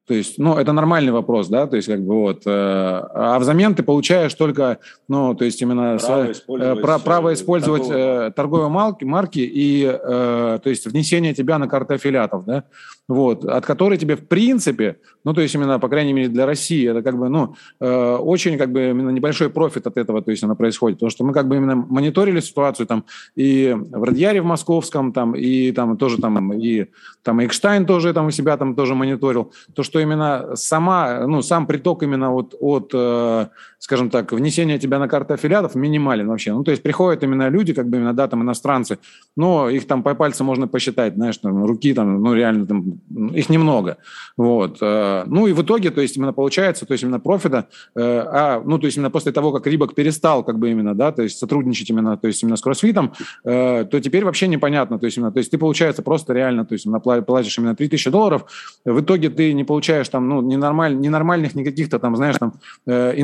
То есть, ну, это нормальный вопрос, да, то есть, как бы вот, э, а взамен ты получаешь только, ну, то есть именно право с, использовать, э, право использовать торговые, э, торговые марки, марки и, э, то есть, внесение тебя на карты аффилиатов, да, вот, от которой тебе, в принципе, ну, то есть, именно, по крайней мере, для России, это как бы, ну, э, очень, как бы, именно небольшой профит от этого, то есть, она происходит, потому что мы, как бы, именно мониторили ситуацию там и в Радьяре в Московском, там, и там тоже там, и там Экштайн тоже там у себя там тоже мониторил, то, что именно сама, ну, сам приток именно вот от, э, скажем так, внесения тебя на карту аффилиатов минимален вообще. Ну, то есть приходят именно люди, как бы именно, да, там иностранцы, но их там по пальцам можно посчитать, знаешь, там, руки там, ну, реально там, их немного. Вот. Э, ну, и в итоге, то есть именно получается, то есть именно профита, э, а, ну, то есть именно после того, как Рибок перестал как бы именно, да, то есть сотрудничать именно, то есть именно с кроссфитом, то теперь вообще непонятно, то есть именно, то есть ты, получается, просто реально, то есть именно платишь именно 3000 долларов, в итоге ты не получаешь там, ну, ненормаль, ненормальных никаких-то там, знаешь, там, э,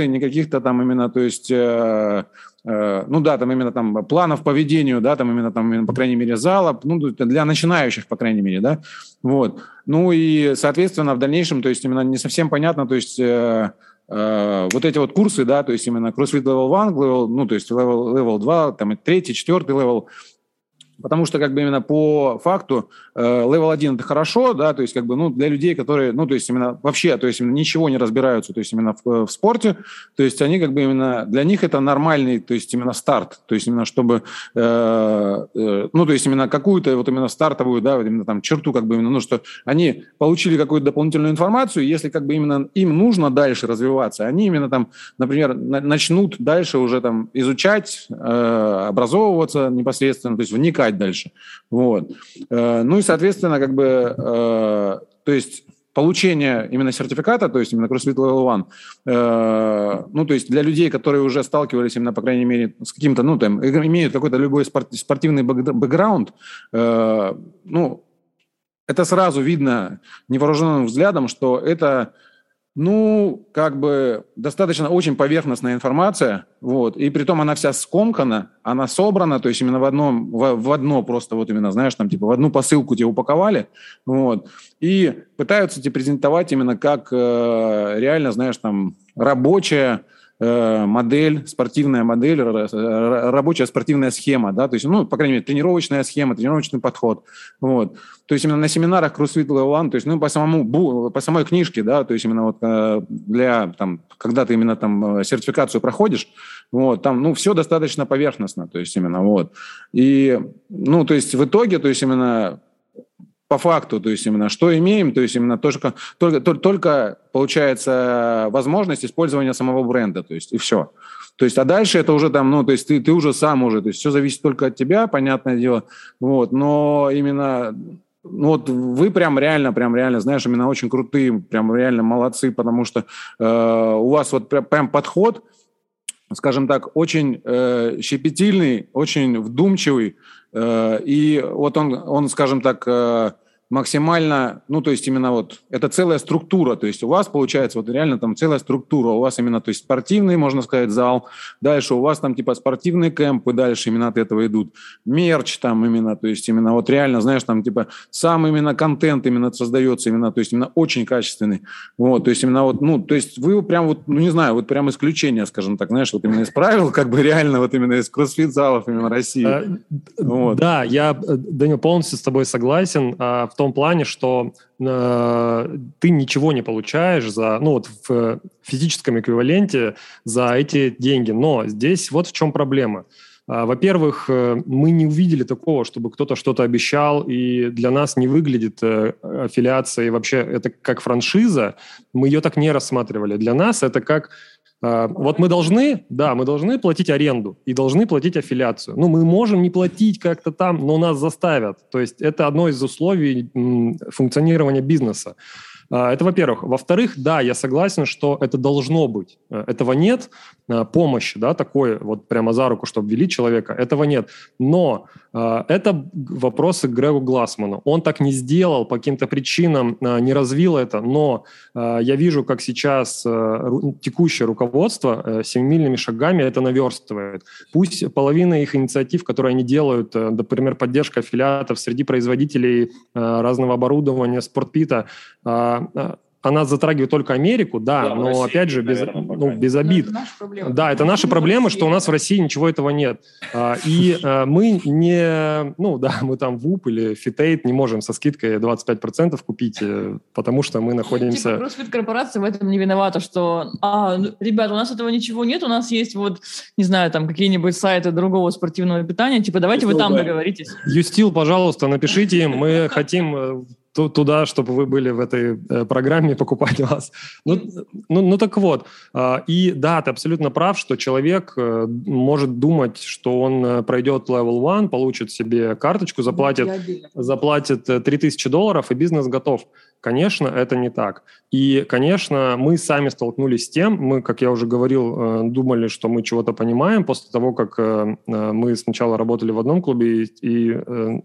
инструкций, никаких-то там именно, то есть, э, э, ну да, там именно там планов по ведению, да, там именно там, именно, по крайней мере, зала, ну, для начинающих, по крайней мере, да, вот. Ну и, соответственно, в дальнейшем, то есть именно не совсем понятно, то есть... Э, э вот эти вот курсы, да, то есть именно CrossFit Level 1, level, ну, то есть Level, level 2, там, третий, четвертый level, Потому что как бы именно по факту э, level 1 это хорошо, да, то есть как бы, ну, для людей, которые, ну, то есть именно вообще, то есть именно ничего не разбираются, то есть именно в, в спорте, то есть они как бы именно, для них это нормальный, то есть именно старт, то есть именно чтобы, э, э, ну, то есть именно какую-то вот именно стартовую, да, вот именно там черту как бы именно, ну, что они получили какую-то дополнительную информацию, если как бы именно им нужно дальше развиваться, они именно там, например, на, начнут дальше уже там изучать, э, образовываться непосредственно, то есть вникать развивать дальше. Вот. Э, ну и, соответственно, как бы, э, то есть получение именно сертификата, то есть именно CrossFit Level One, э, ну, то есть для людей, которые уже сталкивались именно, по крайней мере, с каким-то, ну, там, имеют какой-то любой спортивный бэкграунд, ну, это сразу видно невооруженным взглядом, что это ну, как бы достаточно очень поверхностная информация, вот, и при том она вся скомкана, она собрана, то есть именно в одном, в, в одно просто вот именно, знаешь, там типа в одну посылку тебе упаковали, вот, и пытаются тебе презентовать именно как э, реально, знаешь, там рабочая модель, спортивная модель, рабочая спортивная схема, да, то есть, ну, по крайней мере, тренировочная схема, тренировочный подход, вот. То есть именно на семинарах CrossFit One, то есть, ну, по самому, по самой книжке, да, то есть именно вот э, для, там, когда ты именно там э, сертификацию проходишь, вот, там, ну, все достаточно поверхностно, то есть именно, вот. И, ну, то есть в итоге, то есть именно по факту, то есть именно что имеем, то есть именно только, только, только получается возможность использования самого бренда, то есть и все. То есть, а дальше это уже там, ну, то есть ты, ты уже сам уже, то есть все зависит только от тебя, понятное дело, вот, но именно ну, вот вы прям реально, прям реально, знаешь, именно очень крутые, прям реально молодцы, потому что э, у вас вот прям, прям подход, скажем так, очень э, щепетильный, очень вдумчивый, э, и вот он, он скажем так, э, максимально, ну, то есть именно вот, это целая структура, то есть у вас получается вот реально там целая структура, у вас именно, то есть спортивный, можно сказать, зал, дальше у вас там типа спортивные кемпы, дальше именно от этого идут, мерч там именно, то есть именно вот реально, знаешь, там типа сам именно контент именно создается именно, то есть именно очень качественный, вот, то есть именно вот, ну, то есть вы прям вот, ну, не знаю, вот прям исключение, скажем так, знаешь, вот именно из правил, как бы реально вот именно из кроссфит-залов именно России. А, вот. Да, я, Данил, полностью с тобой согласен, а в том плане, что э, ты ничего не получаешь за, ну вот в физическом эквиваленте за эти деньги. Но здесь вот в чем проблема. А, во-первых, э, мы не увидели такого, чтобы кто-то что-то обещал, и для нас не выглядит э, аффилиация, и вообще это как франшиза, мы ее так не рассматривали. Для нас это как вот мы должны, да, мы должны платить аренду и должны платить аффилиацию. Ну, мы можем не платить как-то там, но нас заставят. То есть это одно из условий функционирования бизнеса. А, это во-первых. Во-вторых, да, я согласен, что это должно быть. Э, этого нет. Э, помощи, да, такой вот прямо за руку, чтобы вели человека, этого нет. Но э, это вопросы к Грегу Глассману. Он так не сделал, по каким-то причинам не развил это, но я вижу, как сейчас текущее руководство семимильными шагами это наверстывает. Пусть половина их инициатив, которые они делают, например, поддержка аффилиатов среди производителей разного оборудования, спортпита, она затрагивает только Америку, да, да но России, опять же, без, наверное, ну, без обид. Это да, это наши проблемы, что у нас в России ничего этого нет. А, и а, мы не, ну да, мы там ВУП или Фитейт не можем со скидкой 25% купить, э, потому что мы находимся... Типа, корпорация в этом не виновата, что, а, ну, ребят, у нас этого ничего нет, у нас есть вот, не знаю, там какие-нибудь сайты другого спортивного питания, типа давайте вы там договоритесь. Юстил, пожалуйста, напишите им, мы хотим э, туда, чтобы вы были в этой э, программе, покупать вас. Ну, ну, ну так вот, э, и да, ты абсолютно прав, что человек э, может думать, что он э, пройдет level one, получит себе карточку, заплатит, заплатит 3000 э, долларов, и бизнес готов. Конечно, это не так. И, конечно, мы сами столкнулись с тем, мы, как я уже говорил, э, думали, что мы чего-то понимаем после того, как э, э, мы сначала работали в одном клубе и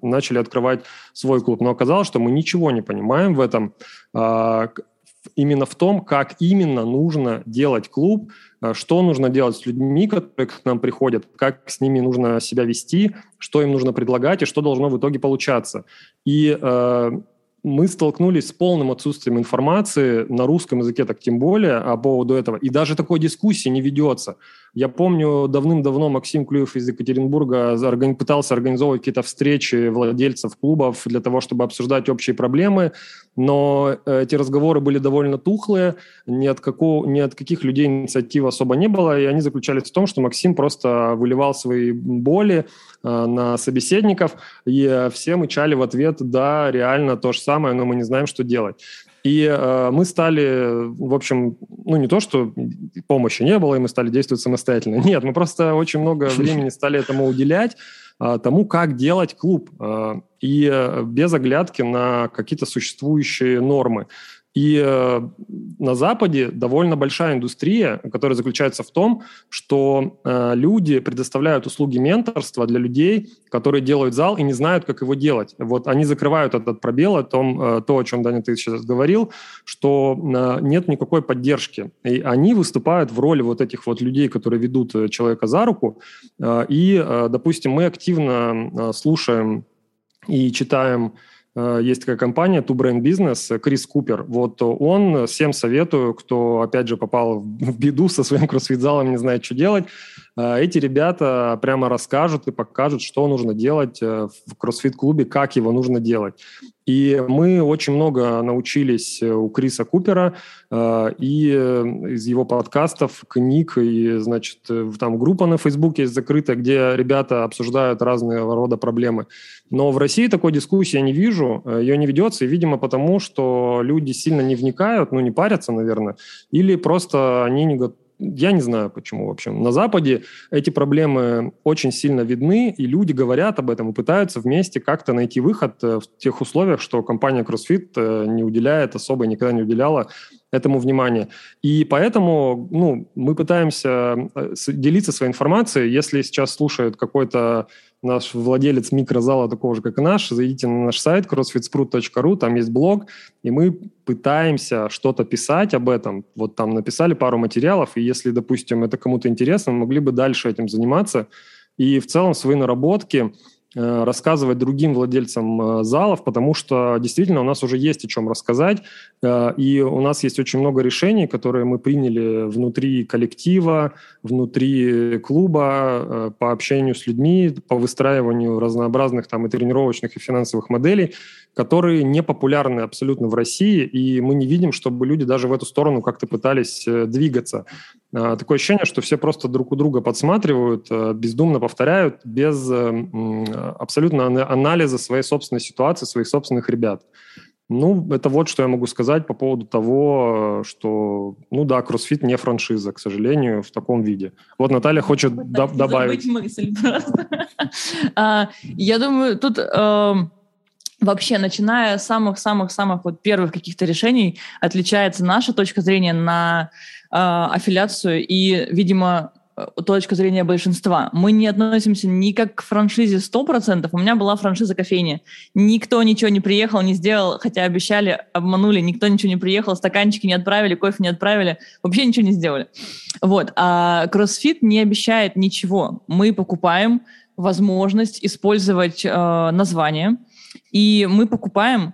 начали открывать свой клуб. Но оказалось, что мы ничего не понимаем в этом, а, именно в том, как именно нужно делать клуб, что нужно делать с людьми, которые к нам приходят, как с ними нужно себя вести, что им нужно предлагать и что должно в итоге получаться. И мы столкнулись с полным отсутствием информации на русском языке, так тем более, по поводу этого. И даже такой дискуссии не ведется. Я помню, давным-давно Максим Клюев из Екатеринбурга пытался организовывать какие-то встречи владельцев клубов для того, чтобы обсуждать общие проблемы, но э, эти разговоры были довольно тухлые, ни от, какого, ни от каких людей инициативы особо не было, и они заключались в том, что Максим просто выливал свои боли э, на собеседников, и все мычали в ответ «да, реально то же самое, но мы не знаем, что делать». И э, мы стали, в общем, ну не то, что помощи не было, и мы стали действовать самостоятельно. Нет, мы просто очень много времени стали этому уделять, э, тому, как делать клуб, э, и э, без оглядки на какие-то существующие нормы. И э, на Западе довольно большая индустрия, которая заключается в том, что э, люди предоставляют услуги менторства для людей, которые делают зал и не знают, как его делать. Вот они закрывают этот пробел, о том, э, то, о чем, Даня, ты сейчас говорил, что э, нет никакой поддержки. И они выступают в роли вот этих вот людей, которые ведут э, человека за руку. Э, и, э, допустим, мы активно э, слушаем и читаем есть такая компания Two Brain Business, Крис Купер. Вот он, всем советую, кто, опять же, попал в беду со своим кроссфит-залом, не знает, что делать, э, эти ребята прямо расскажут и покажут, что нужно делать э, в кроссфит-клубе, как его нужно делать. И мы очень много научились у Криса Купера и из его подкастов, книг, и, значит, там группа на Фейсбуке есть закрытая, где ребята обсуждают разные рода проблемы. Но в России такой дискуссии я не вижу, ее не ведется, и, видимо, потому, что люди сильно не вникают, ну, не парятся, наверное, или просто они не готовы я не знаю почему, в общем. На Западе эти проблемы очень сильно видны, и люди говорят об этом и пытаются вместе как-то найти выход э, в тех условиях, что компания CrossFit э, не уделяет, особо никогда не уделяла этому внимания. И поэтому ну, мы пытаемся э, делиться своей информацией. Если сейчас слушает какой-то наш владелец микрозала, такого же, как и наш, зайдите на наш сайт crossfitsprut.ru, там есть блог, и мы пытаемся что-то писать об этом. Вот там написали пару материалов, и если, допустим, это кому-то интересно, мы могли бы дальше этим заниматься. И в целом свои наработки – рассказывать другим владельцам э, залов, потому что действительно у нас уже есть о чем рассказать, э, и у нас есть очень много решений, которые мы приняли внутри коллектива, внутри клуба, по общению с людьми, по выстраиванию разнообразных там и тренировочных, и финансовых моделей, которые не популярны абсолютно в России, и мы не видим, чтобы люди даже в эту сторону как-то пытались э, двигаться. А, такое ощущение, что все просто друг у друга подсматривают, э, бездумно повторяют, без э, абсолютно анализа своей собственной ситуации, своих собственных ребят. Ну, это вот что я могу сказать по поводу того, что, ну да, кроссфит не франшиза, к сожалению, в таком виде. Вот Наталья хочет до- добавить. мысль просто. А, я думаю, тут эм, вообще, начиная с самых-самых-самых вот первых каких-то решений, отличается наша точка зрения на э, аффилиацию и, видимо, э, точка зрения большинства. Мы не относимся ни как к франшизе 100%. У меня была франшиза кофейни. Никто ничего не приехал, не сделал, хотя обещали, обманули, никто ничего не приехал, стаканчики не отправили, кофе не отправили, вообще ничего не сделали. Вот. А CrossFit не обещает ничего. Мы покупаем возможность использовать э, название, и мы покупаем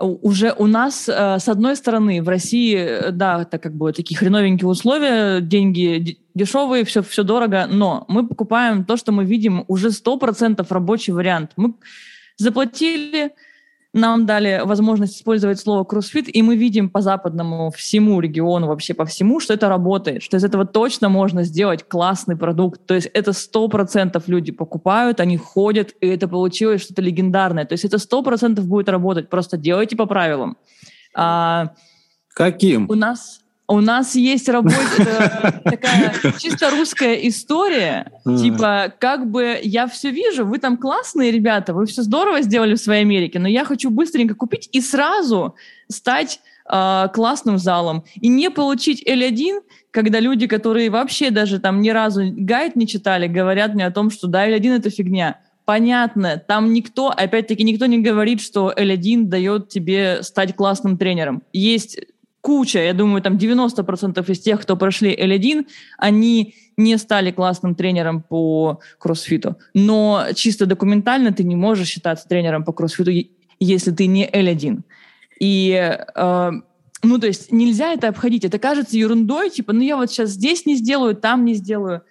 уже у нас, э, с одной стороны, в России, э, да, так как бы такие хреновенькие условия, деньги дешевые, все, все дорого, но мы покупаем то, что мы видим, уже 100% рабочий вариант. Мы заплатили нам дали возможность использовать слово кроссфит, и мы видим по западному всему региону, вообще по всему, что это работает, что из этого точно можно сделать классный продукт. То есть это сто процентов люди покупают, они ходят, и это получилось что-то легендарное. То есть это сто процентов будет работать. Просто делайте по правилам. А, Каким? У нас у нас есть работа, такая чисто русская история. Типа, как бы я все вижу, вы там классные ребята, вы все здорово сделали в своей Америке, но я хочу быстренько купить и сразу стать э, классным залом. И не получить L1, когда люди, которые вообще даже там ни разу гайд не читали, говорят мне о том, что да, L1 это фигня. Понятно, там никто, опять-таки, никто не говорит, что L1 дает тебе стать классным тренером. Есть куча, я думаю, там 90% из тех, кто прошли L1, они не стали классным тренером по кроссфиту. Но чисто документально ты не можешь считаться тренером по кроссфиту, если ты не L1. И э, ну, то есть нельзя это обходить. Это кажется ерундой, типа, ну, я вот сейчас здесь не сделаю, там не сделаю.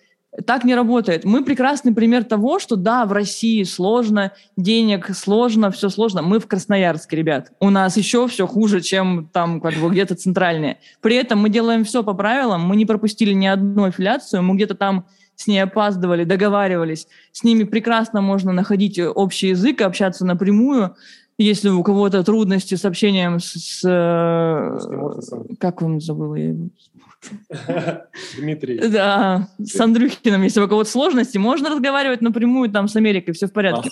Так не работает. Мы прекрасный пример того, что да, в России сложно, денег сложно, все сложно. Мы в Красноярске, ребят. У нас еще все хуже, чем там как бы где-то центральные. При этом мы делаем все по правилам, мы не пропустили ни одну аффилиацию, мы где-то там с ней опаздывали, договаривались. С ними прекрасно можно находить общий язык, общаться напрямую. Если у кого-то трудности с общением с... с э, как он забыл? Я Дмитрий. Да, с Андрюхиным, если у кого-то сложности, можно разговаривать напрямую там с Америкой, все в порядке.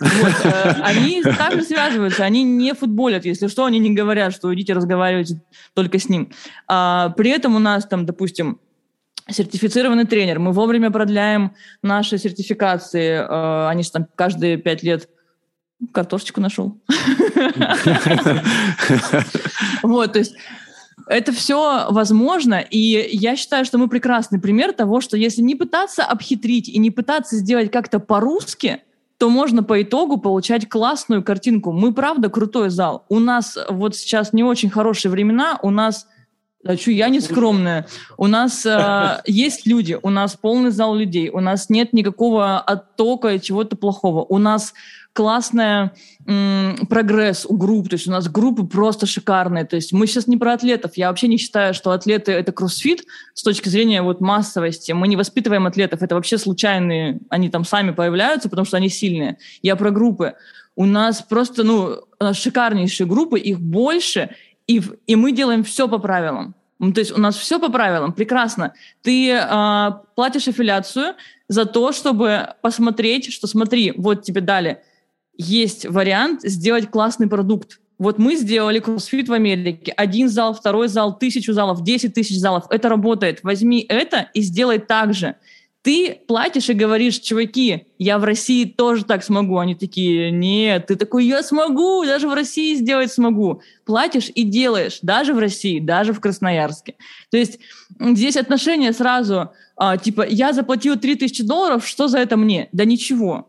Вот, э, они также связываются, они не футболят, если что, они не говорят, что идите разговаривать только с ним. А, при этом у нас там, допустим, сертифицированный тренер, мы вовремя продляем наши сертификации, э, они же там каждые пять лет картошечку нашел. Вот, то есть это все возможно, и я считаю, что мы прекрасный пример того, что если не пытаться обхитрить и не пытаться сделать как-то по-русски, то можно по итогу получать классную картинку. Мы, правда, крутой зал. У нас вот сейчас не очень хорошие времена, у нас а что, я не скромная. У нас э, есть люди, у нас полный зал людей, у нас нет никакого оттока и чего-то плохого. У нас классная прогресс у групп, то есть у нас группы просто шикарные. То есть мы сейчас не про атлетов. Я вообще не считаю, что атлеты — это кроссфит с точки зрения вот массовости. Мы не воспитываем атлетов, это вообще случайные, они там сами появляются, потому что они сильные. Я про группы. У нас просто, ну, шикарнейшие группы, их больше, и, и мы делаем все по правилам. Ну, то есть у нас все по правилам, прекрасно. Ты э, платишь аффилиацию за то, чтобы посмотреть, что смотри, вот тебе дали, есть вариант сделать классный продукт. Вот мы сделали кроссфит в Америке. Один зал, второй зал, тысячу залов, десять тысяч залов. Это работает. Возьми это и сделай так же ты платишь и говоришь, чуваки, я в России тоже так смогу. Они такие, нет, ты такой, я смогу, даже в России сделать смогу. Платишь и делаешь, даже в России, даже в Красноярске. То есть здесь отношения сразу, а, типа, я заплатил 3000 долларов, что за это мне? Да ничего.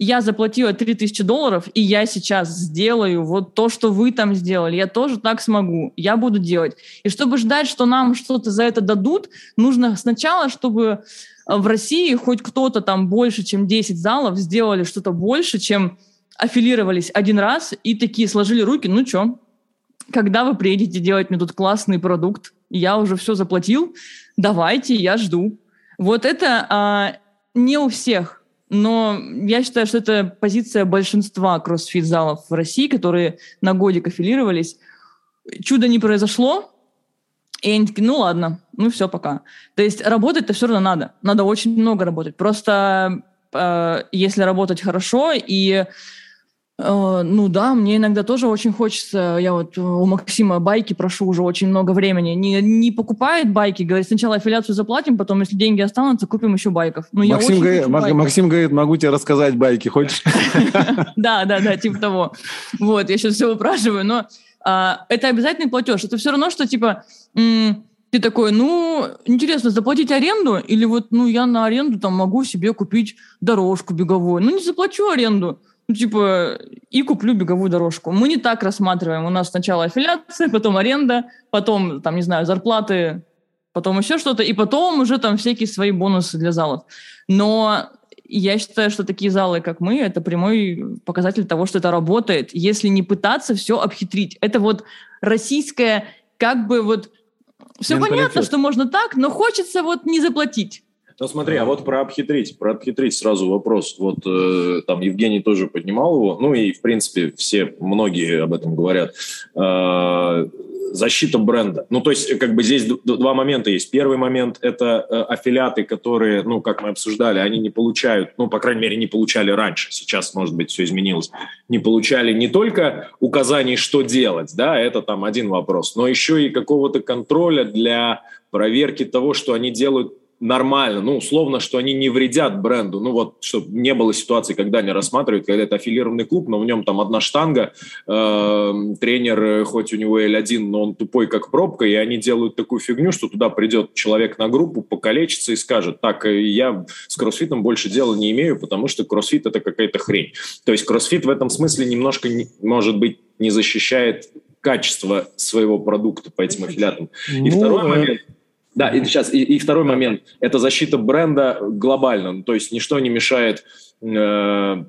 Я заплатила 3000 долларов, и я сейчас сделаю вот то, что вы там сделали. Я тоже так смогу. Я буду делать. И чтобы ждать, что нам что-то за это дадут, нужно сначала, чтобы в России хоть кто-то там больше, чем 10 залов сделали что-то больше, чем аффилировались один раз и такие сложили руки, ну что, когда вы приедете делать мне тут классный продукт, я уже все заплатил, давайте, я жду. Вот это а, не у всех, но я считаю, что это позиция большинства кроссфит-залов в России, которые на годик аффилировались. Чудо не произошло, и они такие, ну ладно, ну все, пока. То есть работать-то все равно надо. Надо очень много работать. Просто э, если работать хорошо и ну да, мне иногда тоже очень хочется, я вот у Максима байки прошу уже очень много времени, не, не покупает байки, говорит, сначала аффилиацию заплатим, потом, если деньги останутся, купим еще байков. Ну, Максим, я говорит, байков. Максим говорит, могу тебе рассказать байки, хочешь? Да, да, да, типа того. Вот, я сейчас все упрашиваю, но а, это обязательный платеж. Это все равно, что типа ты такой, ну, интересно, заплатить аренду или вот, ну, я на аренду там могу себе купить дорожку беговую. Ну, не заплачу аренду. Ну, типа, и куплю беговую дорожку. Мы не так рассматриваем. У нас сначала аффилиация, потом аренда, потом, там, не знаю, зарплаты, потом еще что-то, и потом уже там всякие свои бонусы для залов. Но я считаю, что такие залы, как мы, это прямой показатель того, что это работает, если не пытаться все обхитрить. Это вот российская, как бы вот... Все понятно, что можно так, но хочется вот не заплатить. Ну смотри, а вот про обхитрить, про обхитрить сразу вопрос. Вот э, там Евгений тоже поднимал его, ну и в принципе все, многие об этом говорят. Э, защита бренда. Ну, то есть, как бы здесь два момента есть. Первый момент – это э, аффилиаты, которые, ну, как мы обсуждали, они не получают, ну, по крайней мере, не получали раньше. Сейчас, может быть, все изменилось. Не получали не только указаний, что делать, да, это там один вопрос, но еще и какого-то контроля для проверки того, что они делают нормально, ну, условно, что они не вредят бренду. Ну, вот, чтобы не было ситуации, когда они рассматривают, когда это аффилированный клуб, но в нем там одна штанга, э, тренер, э, хоть у него L1, но он тупой, как пробка, и они делают такую фигню, что туда придет человек на группу, покалечится и скажет, так, э, я с кроссфитом больше дела не имею, потому что кроссфит – это какая-то хрень. То есть кроссфит в этом смысле немножко, может быть, не защищает качество своего продукта по этим аффилиатам. И ну, второй момент – да, и сейчас и, и второй момент – это защита бренда глобально. То есть ничто не мешает э,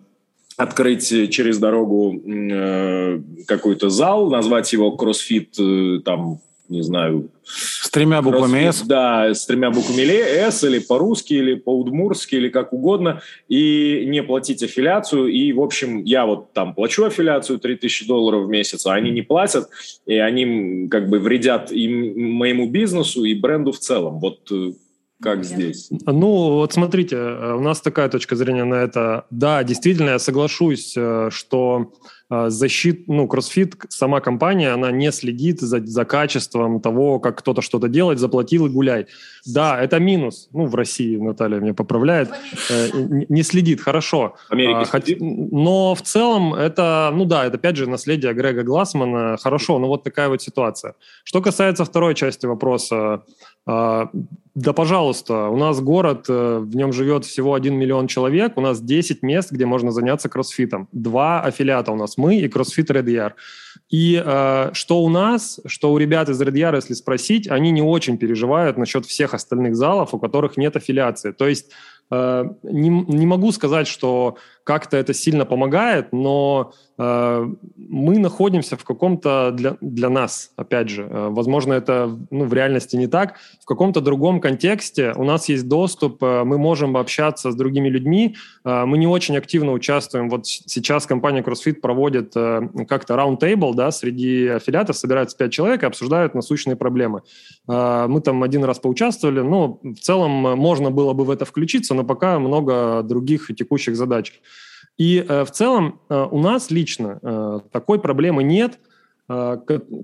открыть через дорогу э, какой-то зал, назвать его кроссфит э, там не знаю... С тремя буквами «С»? Да, с тремя буквами «С» или по-русски, или по-удмурски, или как угодно, и не платить аффилиацию. И, в общем, я вот там плачу аффилиацию 3000 долларов в месяц, а они не платят, и они как бы вредят и моему бизнесу, и бренду в целом. Вот э, как здесь? Ну, вот смотрите, э, у нас такая точка зрения на это. Да, действительно, я соглашусь, э, что а, защит, ну, CrossFit, сама компания, она не следит за, за качеством того, как кто-то что-то делает, заплатил и гуляй. Да, это минус. Ну, в России, Наталья меня поправляет. Э, не следит, хорошо. Америка Хоть, Но в целом это, ну да, это опять же наследие Грега Глассмана. Хорошо, но вот такая вот ситуация. Что касается второй части вопроса, да, пожалуйста, у нас город, э, в нем живет всего 1 миллион человек, у нас 10 мест, где можно заняться кроссфитом. Два аффилиата у нас, мы и кроссфит Red Yard. И э, что у нас, что у ребят из Red Yard, если спросить, они не очень переживают насчет всех остальных залов, у которых нет аффилиации. То есть э, не, не могу сказать, что как-то это сильно помогает, но э, мы находимся в каком-то для, для нас, опять же, э, возможно, это ну, в реальности не так, в каком-то другом контексте у нас есть доступ, э, мы можем общаться с другими людьми, э, мы не очень активно участвуем. Вот сейчас компания CrossFit проводит э, как-то roundtable, да, среди аффилиатов собираются пять человек и обсуждают насущные проблемы. Э, мы там один раз поучаствовали, но в целом можно было бы в это включиться, но пока много других текущих задач. И э, в целом э, у нас лично э, такой проблемы нет. А,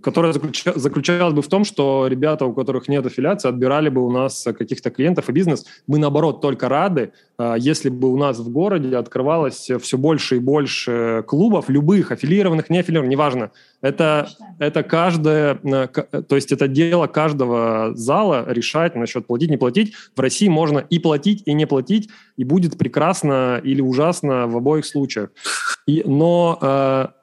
которая заключалась бы в том, что ребята, у которых нет аффилиации, отбирали бы у нас каких-то клиентов и бизнес. Мы, наоборот, только рады, а, если бы у нас в городе открывалось все больше и больше клубов, любых, аффилированных, не аффилированных, неважно. Это, это каждое, то есть это дело каждого зала решать насчет платить, не платить. В России можно и платить, и не платить, и будет прекрасно или ужасно в обоих случаях. И, но а,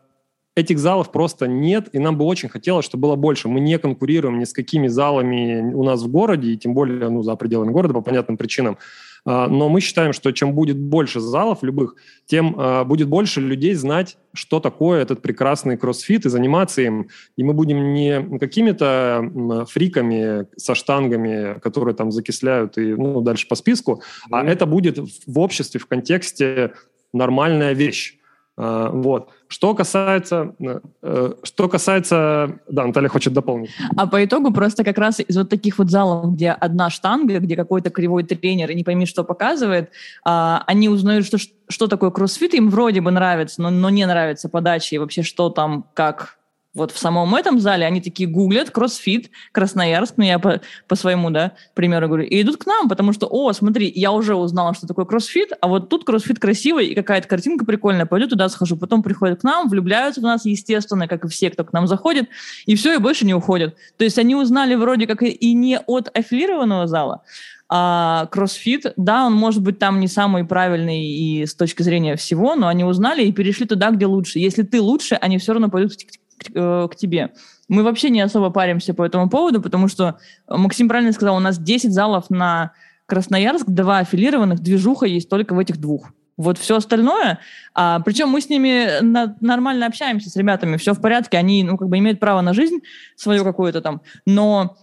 этих залов просто нет, и нам бы очень хотелось, чтобы было больше. Мы не конкурируем ни с какими залами у нас в городе, и тем более ну, за пределами города по понятным причинам. А, но мы считаем, что чем будет больше залов любых, тем а, будет больше людей знать, что такое этот прекрасный кроссфит и заниматься им. И мы будем не какими-то фриками со штангами, которые там закисляют и ну, дальше по списку, mm-hmm. а это будет в обществе, в контексте нормальная вещь. А, вот. Что касается, э, что касается, да, Наталья хочет дополнить. А по итогу просто как раз из вот таких вот залов, где одна штанга, где какой-то кривой тренер и не пойми, что показывает, а, они узнают, что, что такое кроссфит, им вроде бы нравится, но, но не нравится подача и вообще что там, как вот в самом этом зале они такие гуглят кроссфит, Красноярск, ну я по, по своему, да, примеру говорю, и идут к нам, потому что, о, смотри, я уже узнала, что такое кроссфит, а вот тут кроссфит красивый, и какая-то картинка прикольная, пойду туда схожу, потом приходят к нам, влюбляются в нас, естественно, как и все, кто к нам заходит, и все, и больше не уходят. То есть они узнали вроде как и не от аффилированного зала, А кроссфит, да, он может быть там не самый правильный и с точки зрения всего, но они узнали и перешли туда, где лучше. Если ты лучше, они все равно пойдут э, к тебе. Мы вообще не особо паримся по этому поводу, потому что Максим правильно сказал, у нас 10 залов на Красноярск, два аффилированных, движуха есть только в этих двух. Вот все остальное, а, причем мы с ними на, нормально общаемся с ребятами, все в порядке, они, ну, как бы имеют право на жизнь свою какую-то там, но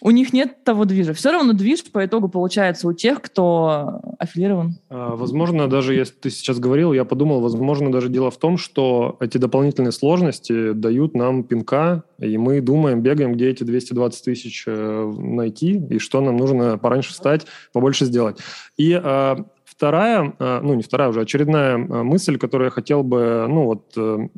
у них нет того движа. Все равно движ по итогу получается у тех, кто аффилирован. А, возможно, даже если ты сейчас говорил, я подумал, возможно, даже дело в том, что эти дополнительные сложности дают нам пинка, и мы думаем, бегаем, где эти 220 тысяч э, найти, и что нам нужно пораньше встать, побольше сделать. И а, вторая, а, ну не вторая уже, очередная мысль, которую я хотел бы, ну вот, э,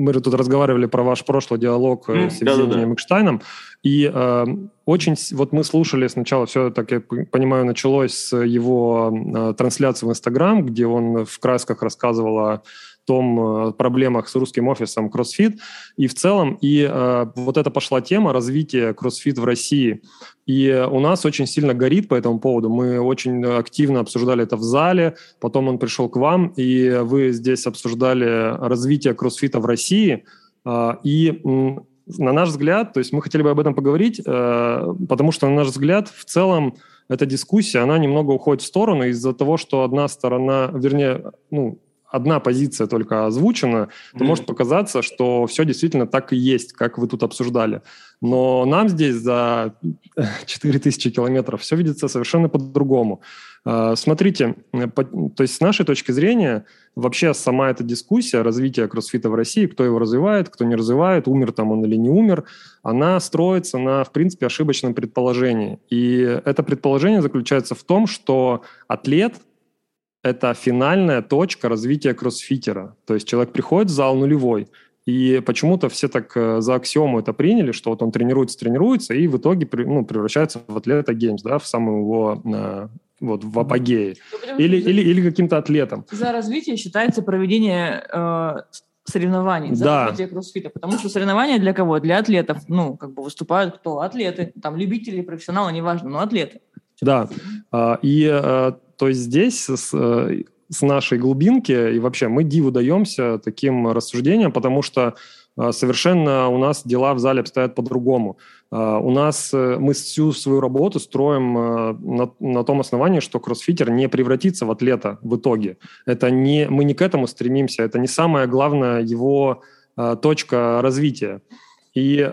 мы же тут разговаривали про ваш прошлый диалог mm, с Евгением да, Экштайном, и э, очень, вот мы слушали сначала, все, так я понимаю, началось с его э, трансляции в Инстаграм, где он в красках рассказывал о том э, проблемах с русским офисом CrossFit. И в целом, и э, вот это пошла тема развития CrossFit в России. И у нас очень сильно горит по этому поводу. Мы очень активно обсуждали это в зале, потом он пришел к вам, и вы здесь обсуждали развитие кроссфита в России. Э, и на наш взгляд, то есть мы хотели бы об этом поговорить, э, потому что на наш взгляд в целом эта дискуссия, она немного уходит в сторону из-за того, что одна сторона, вернее, ну, одна позиция только озвучена, то mm может показаться, что все действительно так и есть, как вы тут обсуждали. Но нам здесь за 4000 километров все видится совершенно по-другому. А, смотрите, то есть с нашей точки зрения, вообще сама эта дискуссия развития кроссфита в России, кто его развивает, кто не развивает, умер там он или не умер, она строится на, в принципе, ошибочном предположении. И это предположение заключается в том, что атлет это финальная точка развития кроссфитера. То есть человек приходит в зал нулевой, и почему-то все так э, за аксиому это приняли, что вот он тренируется, тренируется, и в итоге ну, превращается в атлета геймс, да, в самую его э, вот в апогее. Ну, или, или, или каким-то атлетом. За развитие считается проведение э, соревнований, за да. развитие кроссфита. Потому что соревнования для кого? Для атлетов. Ну, как бы выступают кто? Атлеты. Там любители, профессионалы, неважно, но атлеты. Да. А, и э, то есть здесь с, э, с нашей глубинки и вообще мы диву даемся таким рассуждениям, потому что э, совершенно у нас дела в зале обстоят по-другому. У нас мы всю свою работу строим на, на том основании, что кроссфитер не превратится в атлета в итоге. Это не, мы не к этому стремимся, это не самая главная его точка развития. И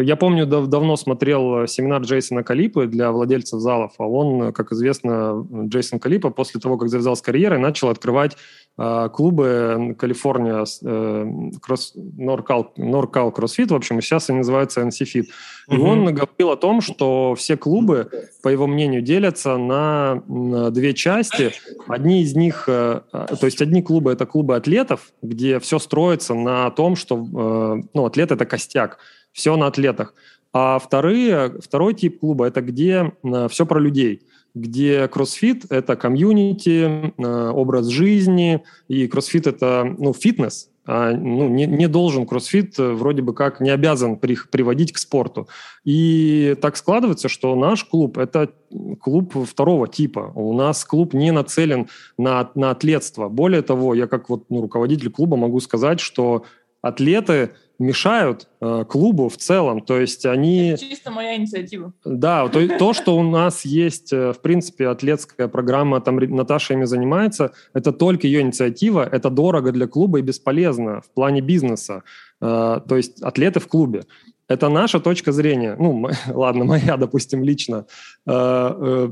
я помню, дав давно смотрел э, семинар Джейсона Калипы для владельцев залов, а он, как известно, Джейсон Калипа после того, как завязал с карьерой, начал открывать э, клубы Калифорния, э, кросс, Норкал, Норкал Кроссфит, в общем, сейчас они называются NC Fit. И угу. он говорил о том, что все клубы, по его мнению, делятся на, на две части. Одни из них, э, э то есть одни клубы – это клубы атлетов, где все строится на том, что э, ну, атлет – это костяк – все на атлетах. А вторые, второй тип клуба – это где э, все про людей, где кроссфит – это комьюнити, э, образ жизни, и кроссфит – это ну, фитнес, а, ну, не, не должен кроссфит э, вроде бы как не обязан при, приводить к спорту. И так складывается, что наш клуб – это клуб второго типа. У нас клуб не нацелен на, на атлетство. Более того, я как вот, ну, руководитель клуба могу сказать, что атлеты – мешают э, клубу в целом. То есть они... Это чисто моя инициатива. Да, то, то, что у нас есть, э, в принципе, атлетская программа, там Наташа ими занимается, это только ее инициатива, это дорого для клуба и бесполезно в плане бизнеса. Э, то есть атлеты в клубе. Это наша точка зрения. Ну, ладно, моя, допустим, лично. Э,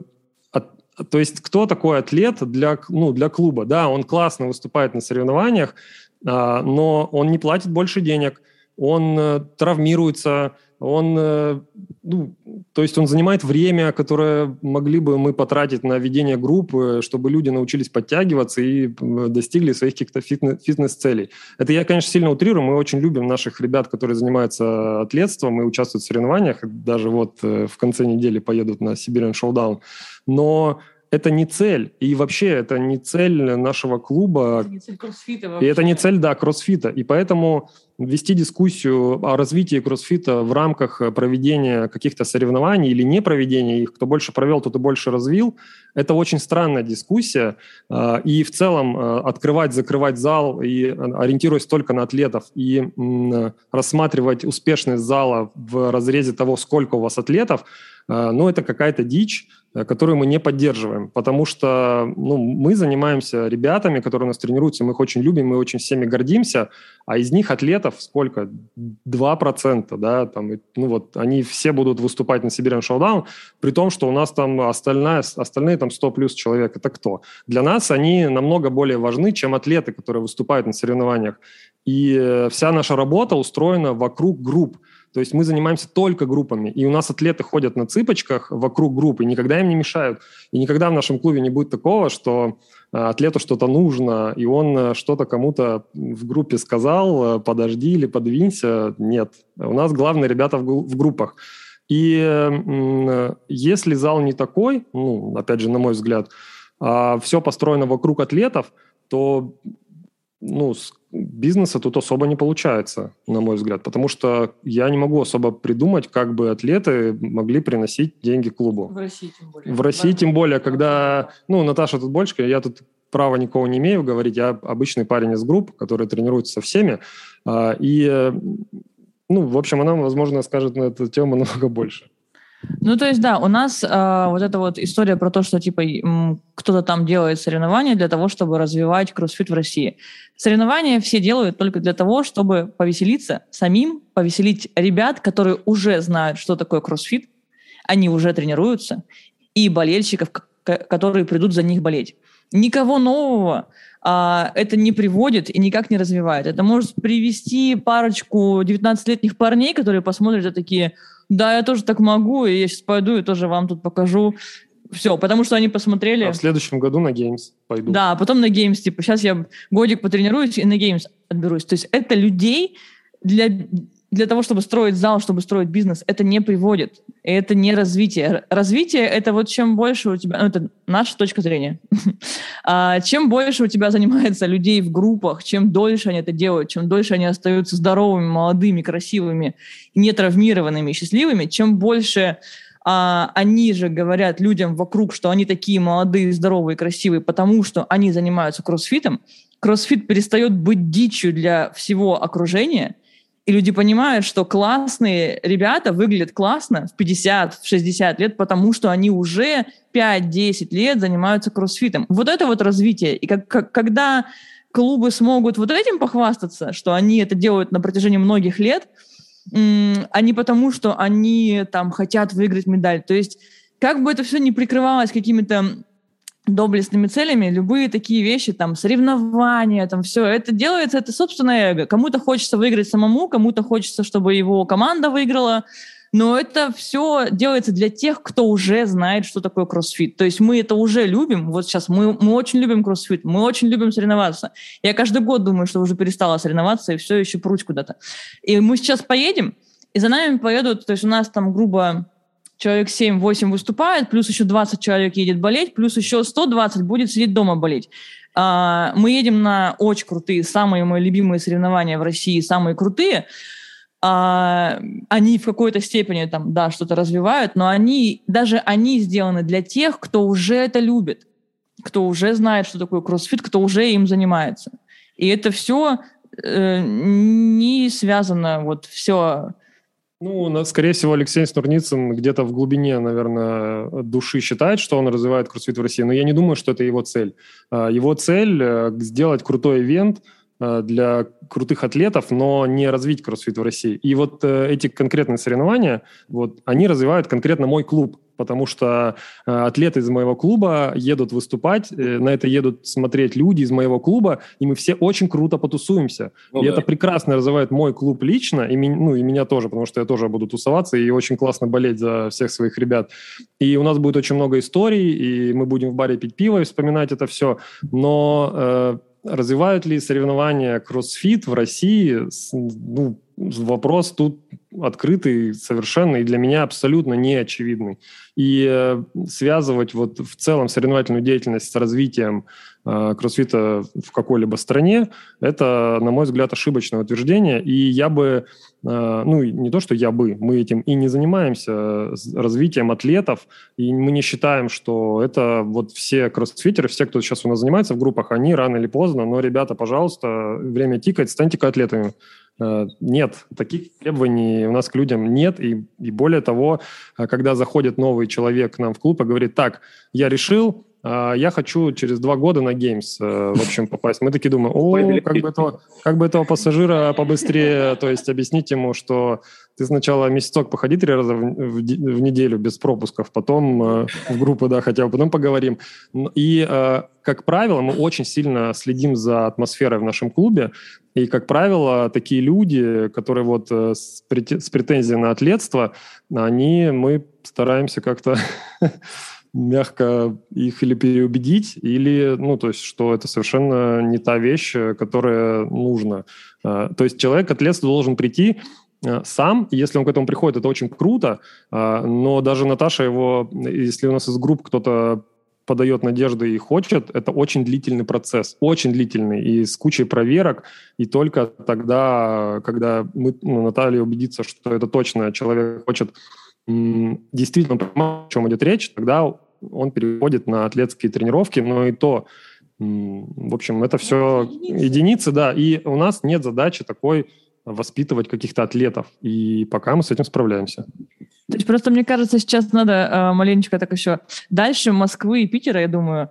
э, то есть кто такой атлет для, ну, для клуба? Да, он классно выступает на соревнованиях, а, но он не платит больше денег, он э, травмируется, он, э, ну, то есть он занимает время, которое могли бы мы потратить на ведение группы, чтобы люди научились подтягиваться и достигли своих каких-то фитнес- фитнес-целей. Это я, конечно, сильно утрирую. Мы очень любим наших ребят, которые занимаются атлетством и участвуют в соревнованиях. Даже вот э, в конце недели поедут на Siberian Showdown. Но это не цель. И вообще это не цель нашего клуба. Это не цель кроссфита вообще. И это не цель, да, кроссфита. И поэтому вести дискуссию о развитии кроссфита в рамках проведения каких-то соревнований или не проведения их, кто больше провел, тот и больше развил, это очень странная дискуссия. А, и в целом а, открывать, закрывать зал и ориентируясь только на атлетов и рассматривать успешность зала в разрезе того, сколько у вас атлетов, а, ну, это какая-то дичь, Э, которую мы не поддерживаем, потому что ну, мы занимаемся ребятами, которые у нас тренируются, мы их очень любим, мы очень всеми гордимся, а из них атлетов сколько? 2%, да, там, ну вот, они все будут выступать на Siberian Showdown, при том, что у нас там остальная, остальные там 100 плюс человек, это кто? Для нас они намного более важны, чем атлеты, которые выступают на соревнованиях. И э, вся наша работа устроена вокруг групп, то есть мы занимаемся только группами, и у нас атлеты ходят на цыпочках вокруг группы, никогда им не мешают. И никогда в нашем клубе не будет такого, что э, атлету что-то нужно, и он э, что-то кому-то в группе сказал, э, подожди или подвинься. Нет. У нас главные ребята в группах. И если зал не такой, ну, опять же, на мой взгляд, а все построено вокруг атлетов, то ну, бизнеса тут особо не получается, на мой взгляд, потому что я не могу особо придумать, как бы атлеты могли приносить деньги клубу. В России тем более. В России да. тем более, когда, ну, Наташа тут больше, я тут права никого не имею говорить, я обычный парень из групп, который тренируется со всеми, а, и, ну, в общем, она, возможно, скажет на эту тему намного больше. Ну, то есть, да, у нас э, вот эта вот история про то, что, типа, кто-то там делает соревнования для того, чтобы развивать кроссфит в России. Соревнования все делают только для того, чтобы повеселиться самим, повеселить ребят, которые уже знают, что такое кроссфит, они уже тренируются, и болельщиков, которые придут за них болеть. Никого нового это не приводит и никак не развивает. Это может привести парочку 19-летних парней, которые посмотрят и такие, да, я тоже так могу, и я сейчас пойду и тоже вам тут покажу. Все, потому что они посмотрели... А в следующем году на Games пойду. Да, потом на Games, типа, сейчас я годик потренируюсь и на Games отберусь. То есть это людей для для того, чтобы строить зал, чтобы строить бизнес, это не приводит. И это не развитие. Развитие — это вот чем больше у тебя... Ну, это наша точка зрения. а, чем больше у тебя занимается людей в группах, чем дольше они это делают, чем дольше они остаются здоровыми, молодыми, красивыми, не травмированными, счастливыми, чем больше а, они же говорят людям вокруг, что они такие молодые, здоровые, красивые, потому что они занимаются кроссфитом, кроссфит перестает быть дичью для всего окружения — и люди понимают, что классные ребята выглядят классно в 50, в 60 лет, потому что они уже 5-10 лет занимаются кроссфитом. Вот это вот развитие. И как, как, когда клубы смогут вот этим похвастаться, что они это делают на протяжении многих лет, а не потому, что они там хотят выиграть медаль. То есть как бы это все не прикрывалось какими-то доблестными целями любые такие вещи, там, соревнования, там, все, это делается, это собственное эго. Кому-то хочется выиграть самому, кому-то хочется, чтобы его команда выиграла, но это все делается для тех, кто уже знает, что такое кроссфит. То есть мы это уже любим. Вот сейчас мы, мы очень любим кроссфит, мы очень любим соревноваться. Я каждый год думаю, что уже перестала соревноваться и все еще прусь куда-то. И мы сейчас поедем, и за нами поедут, то есть у нас там грубо человек 7-8 выступает, плюс еще 20 человек едет болеть, плюс еще 120 будет сидеть дома болеть. А, мы едем на очень крутые, самые мои любимые соревнования в России, самые крутые. А, они в какой-то степени там, да, что-то развивают, но они, даже они сделаны для тех, кто уже это любит, кто уже знает, что такое кроссфит, кто уже им занимается. И это все э, не связано, вот все ну, скорее всего, Алексей Снурницын где-то в глубине, наверное, души считает, что он развивает кроссфит в России, но я не думаю, что это его цель. А, его цель э, – сделать крутой ивент для крутых атлетов, но не развить кроссфит в России. И вот э, эти конкретные соревнования, вот, они развивают конкретно мой клуб потому что э, атлеты из моего клуба едут выступать, э, на это едут смотреть люди из моего клуба, и мы все очень круто потусуемся. Ну, и да. это прекрасно развивает мой клуб лично, и, ну, и меня тоже, потому что я тоже буду тусоваться и очень классно болеть за всех своих ребят. И у нас будет очень много историй, и мы будем в баре пить пиво и вспоминать это все, но... Э, развивают ли соревнования кроссфит в России? Ну, вопрос тут открытый совершенно и для меня абсолютно неочевидный. И э, связывать вот в целом соревновательную деятельность с развитием э, кроссфита в какой-либо стране, это, на мой взгляд, ошибочное утверждение. И я бы, э, ну, не то, что я бы, мы этим и не занимаемся э, развитием атлетов, и мы не считаем, что это вот все кроссфитеры, все, кто сейчас у нас занимается в группах, они рано или поздно, но, ребята, пожалуйста, время тикает, станьте-ка атлетами. Э, нет, таких требований у нас к людям нет. И, и более того, э, когда заходит новый человек к нам в клуб и говорит, так, я решил, э, я хочу через два года на Games, в общем, попасть. Мы такие думаем, о, как бы, этого, как бы этого пассажира побыстрее, то есть объяснить ему, что ты сначала месяцок походи три раза в, в, в неделю без пропусков, потом э, в группу, да, хотя бы, потом поговорим. И, э, как правило, мы очень сильно следим за атмосферой в нашем клубе, и, как правило, такие люди, которые вот э, с, претензией на атлетство, они, мы стараемся как-то мягко их или переубедить, или, ну, то есть, что это совершенно не та вещь, которая нужна. Э, то есть человек к атлетству должен прийти Э, сам, если он к этому приходит, это очень круто, э, но даже Наташа его, если у нас из групп кто-то подает надежды и хочет, это очень длительный процесс, очень длительный, и с кучей проверок, и только тогда, когда мы, ну, Наталья убедится, что это точно человек хочет действительно понимать, о чем идет речь, тогда он переходит на атлетские тренировки, но и то, в общем, это все единицы, единицы да, и у нас нет задачи такой воспитывать каких-то атлетов. И пока мы с этим справляемся. То есть просто мне кажется, сейчас надо э, маленечко так еще дальше Москвы и Питера, я думаю,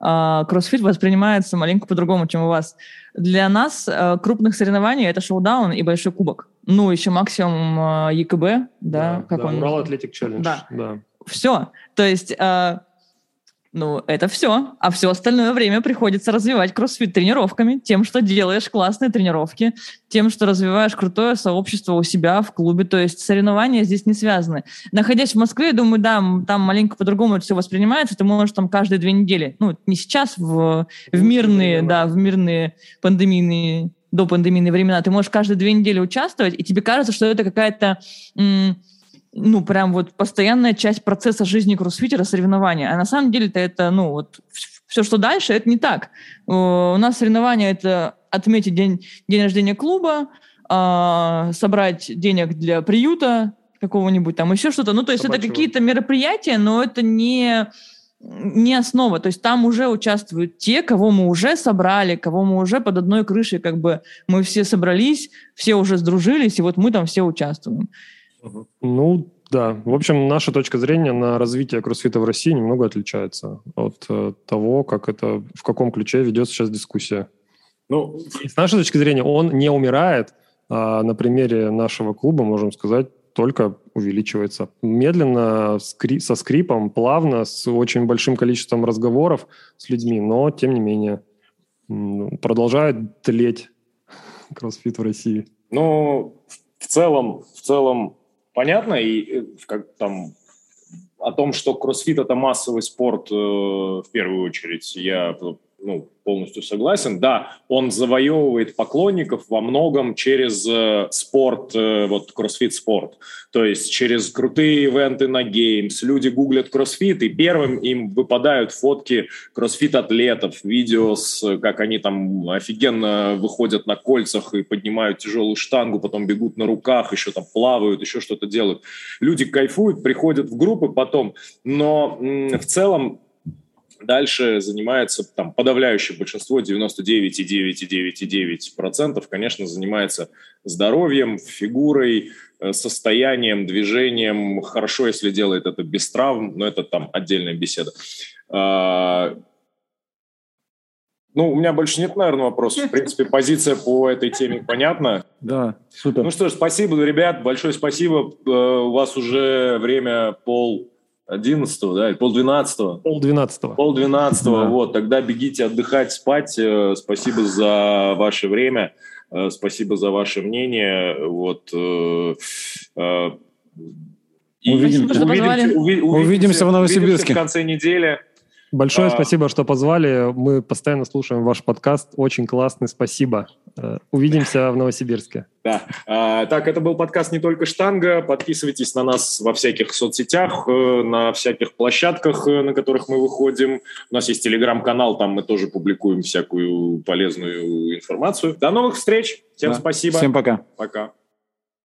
э, кроссфит воспринимается маленько по-другому, чем у вас. Для нас э, крупных соревнований это шоу-даун и большой кубок. Ну, еще максимум э, ЕКБ, да, да как да, он... Урал Атлетик Челлендж. Да. да. Все. То есть... Э, ну, это все. А все остальное время приходится развивать кроссфит тренировками, тем, что делаешь классные тренировки, тем, что развиваешь крутое сообщество у себя в клубе. То есть соревнования здесь не связаны. Находясь в Москве, я думаю, да, там маленько по-другому это все воспринимается. Ты можешь там каждые две недели, ну, не сейчас, в, в мирные, да, в мирные пандемийные, до пандемийные времена, ты можешь каждые две недели участвовать, и тебе кажется, что это какая-то м- ну, прям вот постоянная часть процесса жизни кроссфитера соревнования. А на самом деле-то это, ну, вот все, что дальше, это не так. У нас соревнования — это отметить день, день рождения клуба, э, собрать денег для приюта какого-нибудь там, еще что-то. Ну, то есть Собачьего. это какие-то мероприятия, но это не не основа, то есть там уже участвуют те, кого мы уже собрали, кого мы уже под одной крышей, как бы мы все собрались, все уже сдружились, и вот мы там все участвуем. Ну, да. В общем, наша точка зрения на развитие кроссфита в России немного отличается от э, того, как это, в каком ключе ведет сейчас дискуссия. Ну, с нашей точки зрения, он не умирает. А на примере нашего клуба, можем сказать, только увеличивается. Медленно, скри- со скрипом, плавно, с очень большим количеством разговоров с людьми, но, тем не менее, продолжает тлеть кроссфит в России. Ну, в целом, в целом понятно, и э, как там о том, что кроссфит это массовый спорт э, в первую очередь, я ну, полностью согласен. Да, он завоевывает поклонников во многом через э, спорт, э, вот кроссфит-спорт. То есть через крутые ивенты на геймс. Люди гуглят кроссфит, и первым им выпадают фотки кроссфит-атлетов, видео, с, как они там офигенно выходят на кольцах и поднимают тяжелую штангу, потом бегут на руках, еще там плавают, еще что-то делают. Люди кайфуют, приходят в группы потом, но м- в целом Дальше занимается там подавляющее большинство, 99,9,9,9%, конечно, занимается здоровьем, фигурой, э, состоянием, движением. Хорошо, если делает это без травм, но это там отдельная беседа. А, ну, у меня больше нет, наверное, вопросов. В принципе, позиция по этой теме понятна. Да, супер. Ну что ж, спасибо, ребят, большое спасибо. Э, у вас уже время пол 11 да, пол 12 Пол 12 Пол 12 да. вот, тогда бегите отдыхать, спать. Э, спасибо за ваше время, э, спасибо за ваше мнение, вот. Э, и увидимся, увидимся, увидимся в Новосибирске. в конце недели. Большое А, спасибо, что позвали. Мы постоянно слушаем ваш подкаст. Очень классный. Спасибо. Э, Увидимся в Новосибирске. Да. А, так, это был подкаст «Не только штанга». Подписывайтесь на нас во всяких соцсетях, э, на всяких площадках, э, на которых мы выходим. У нас есть телеграм-канал, там мы тоже публикуем всякую полезную информацию. До новых встреч. Всем Да. спасибо. Всем пока. Пока.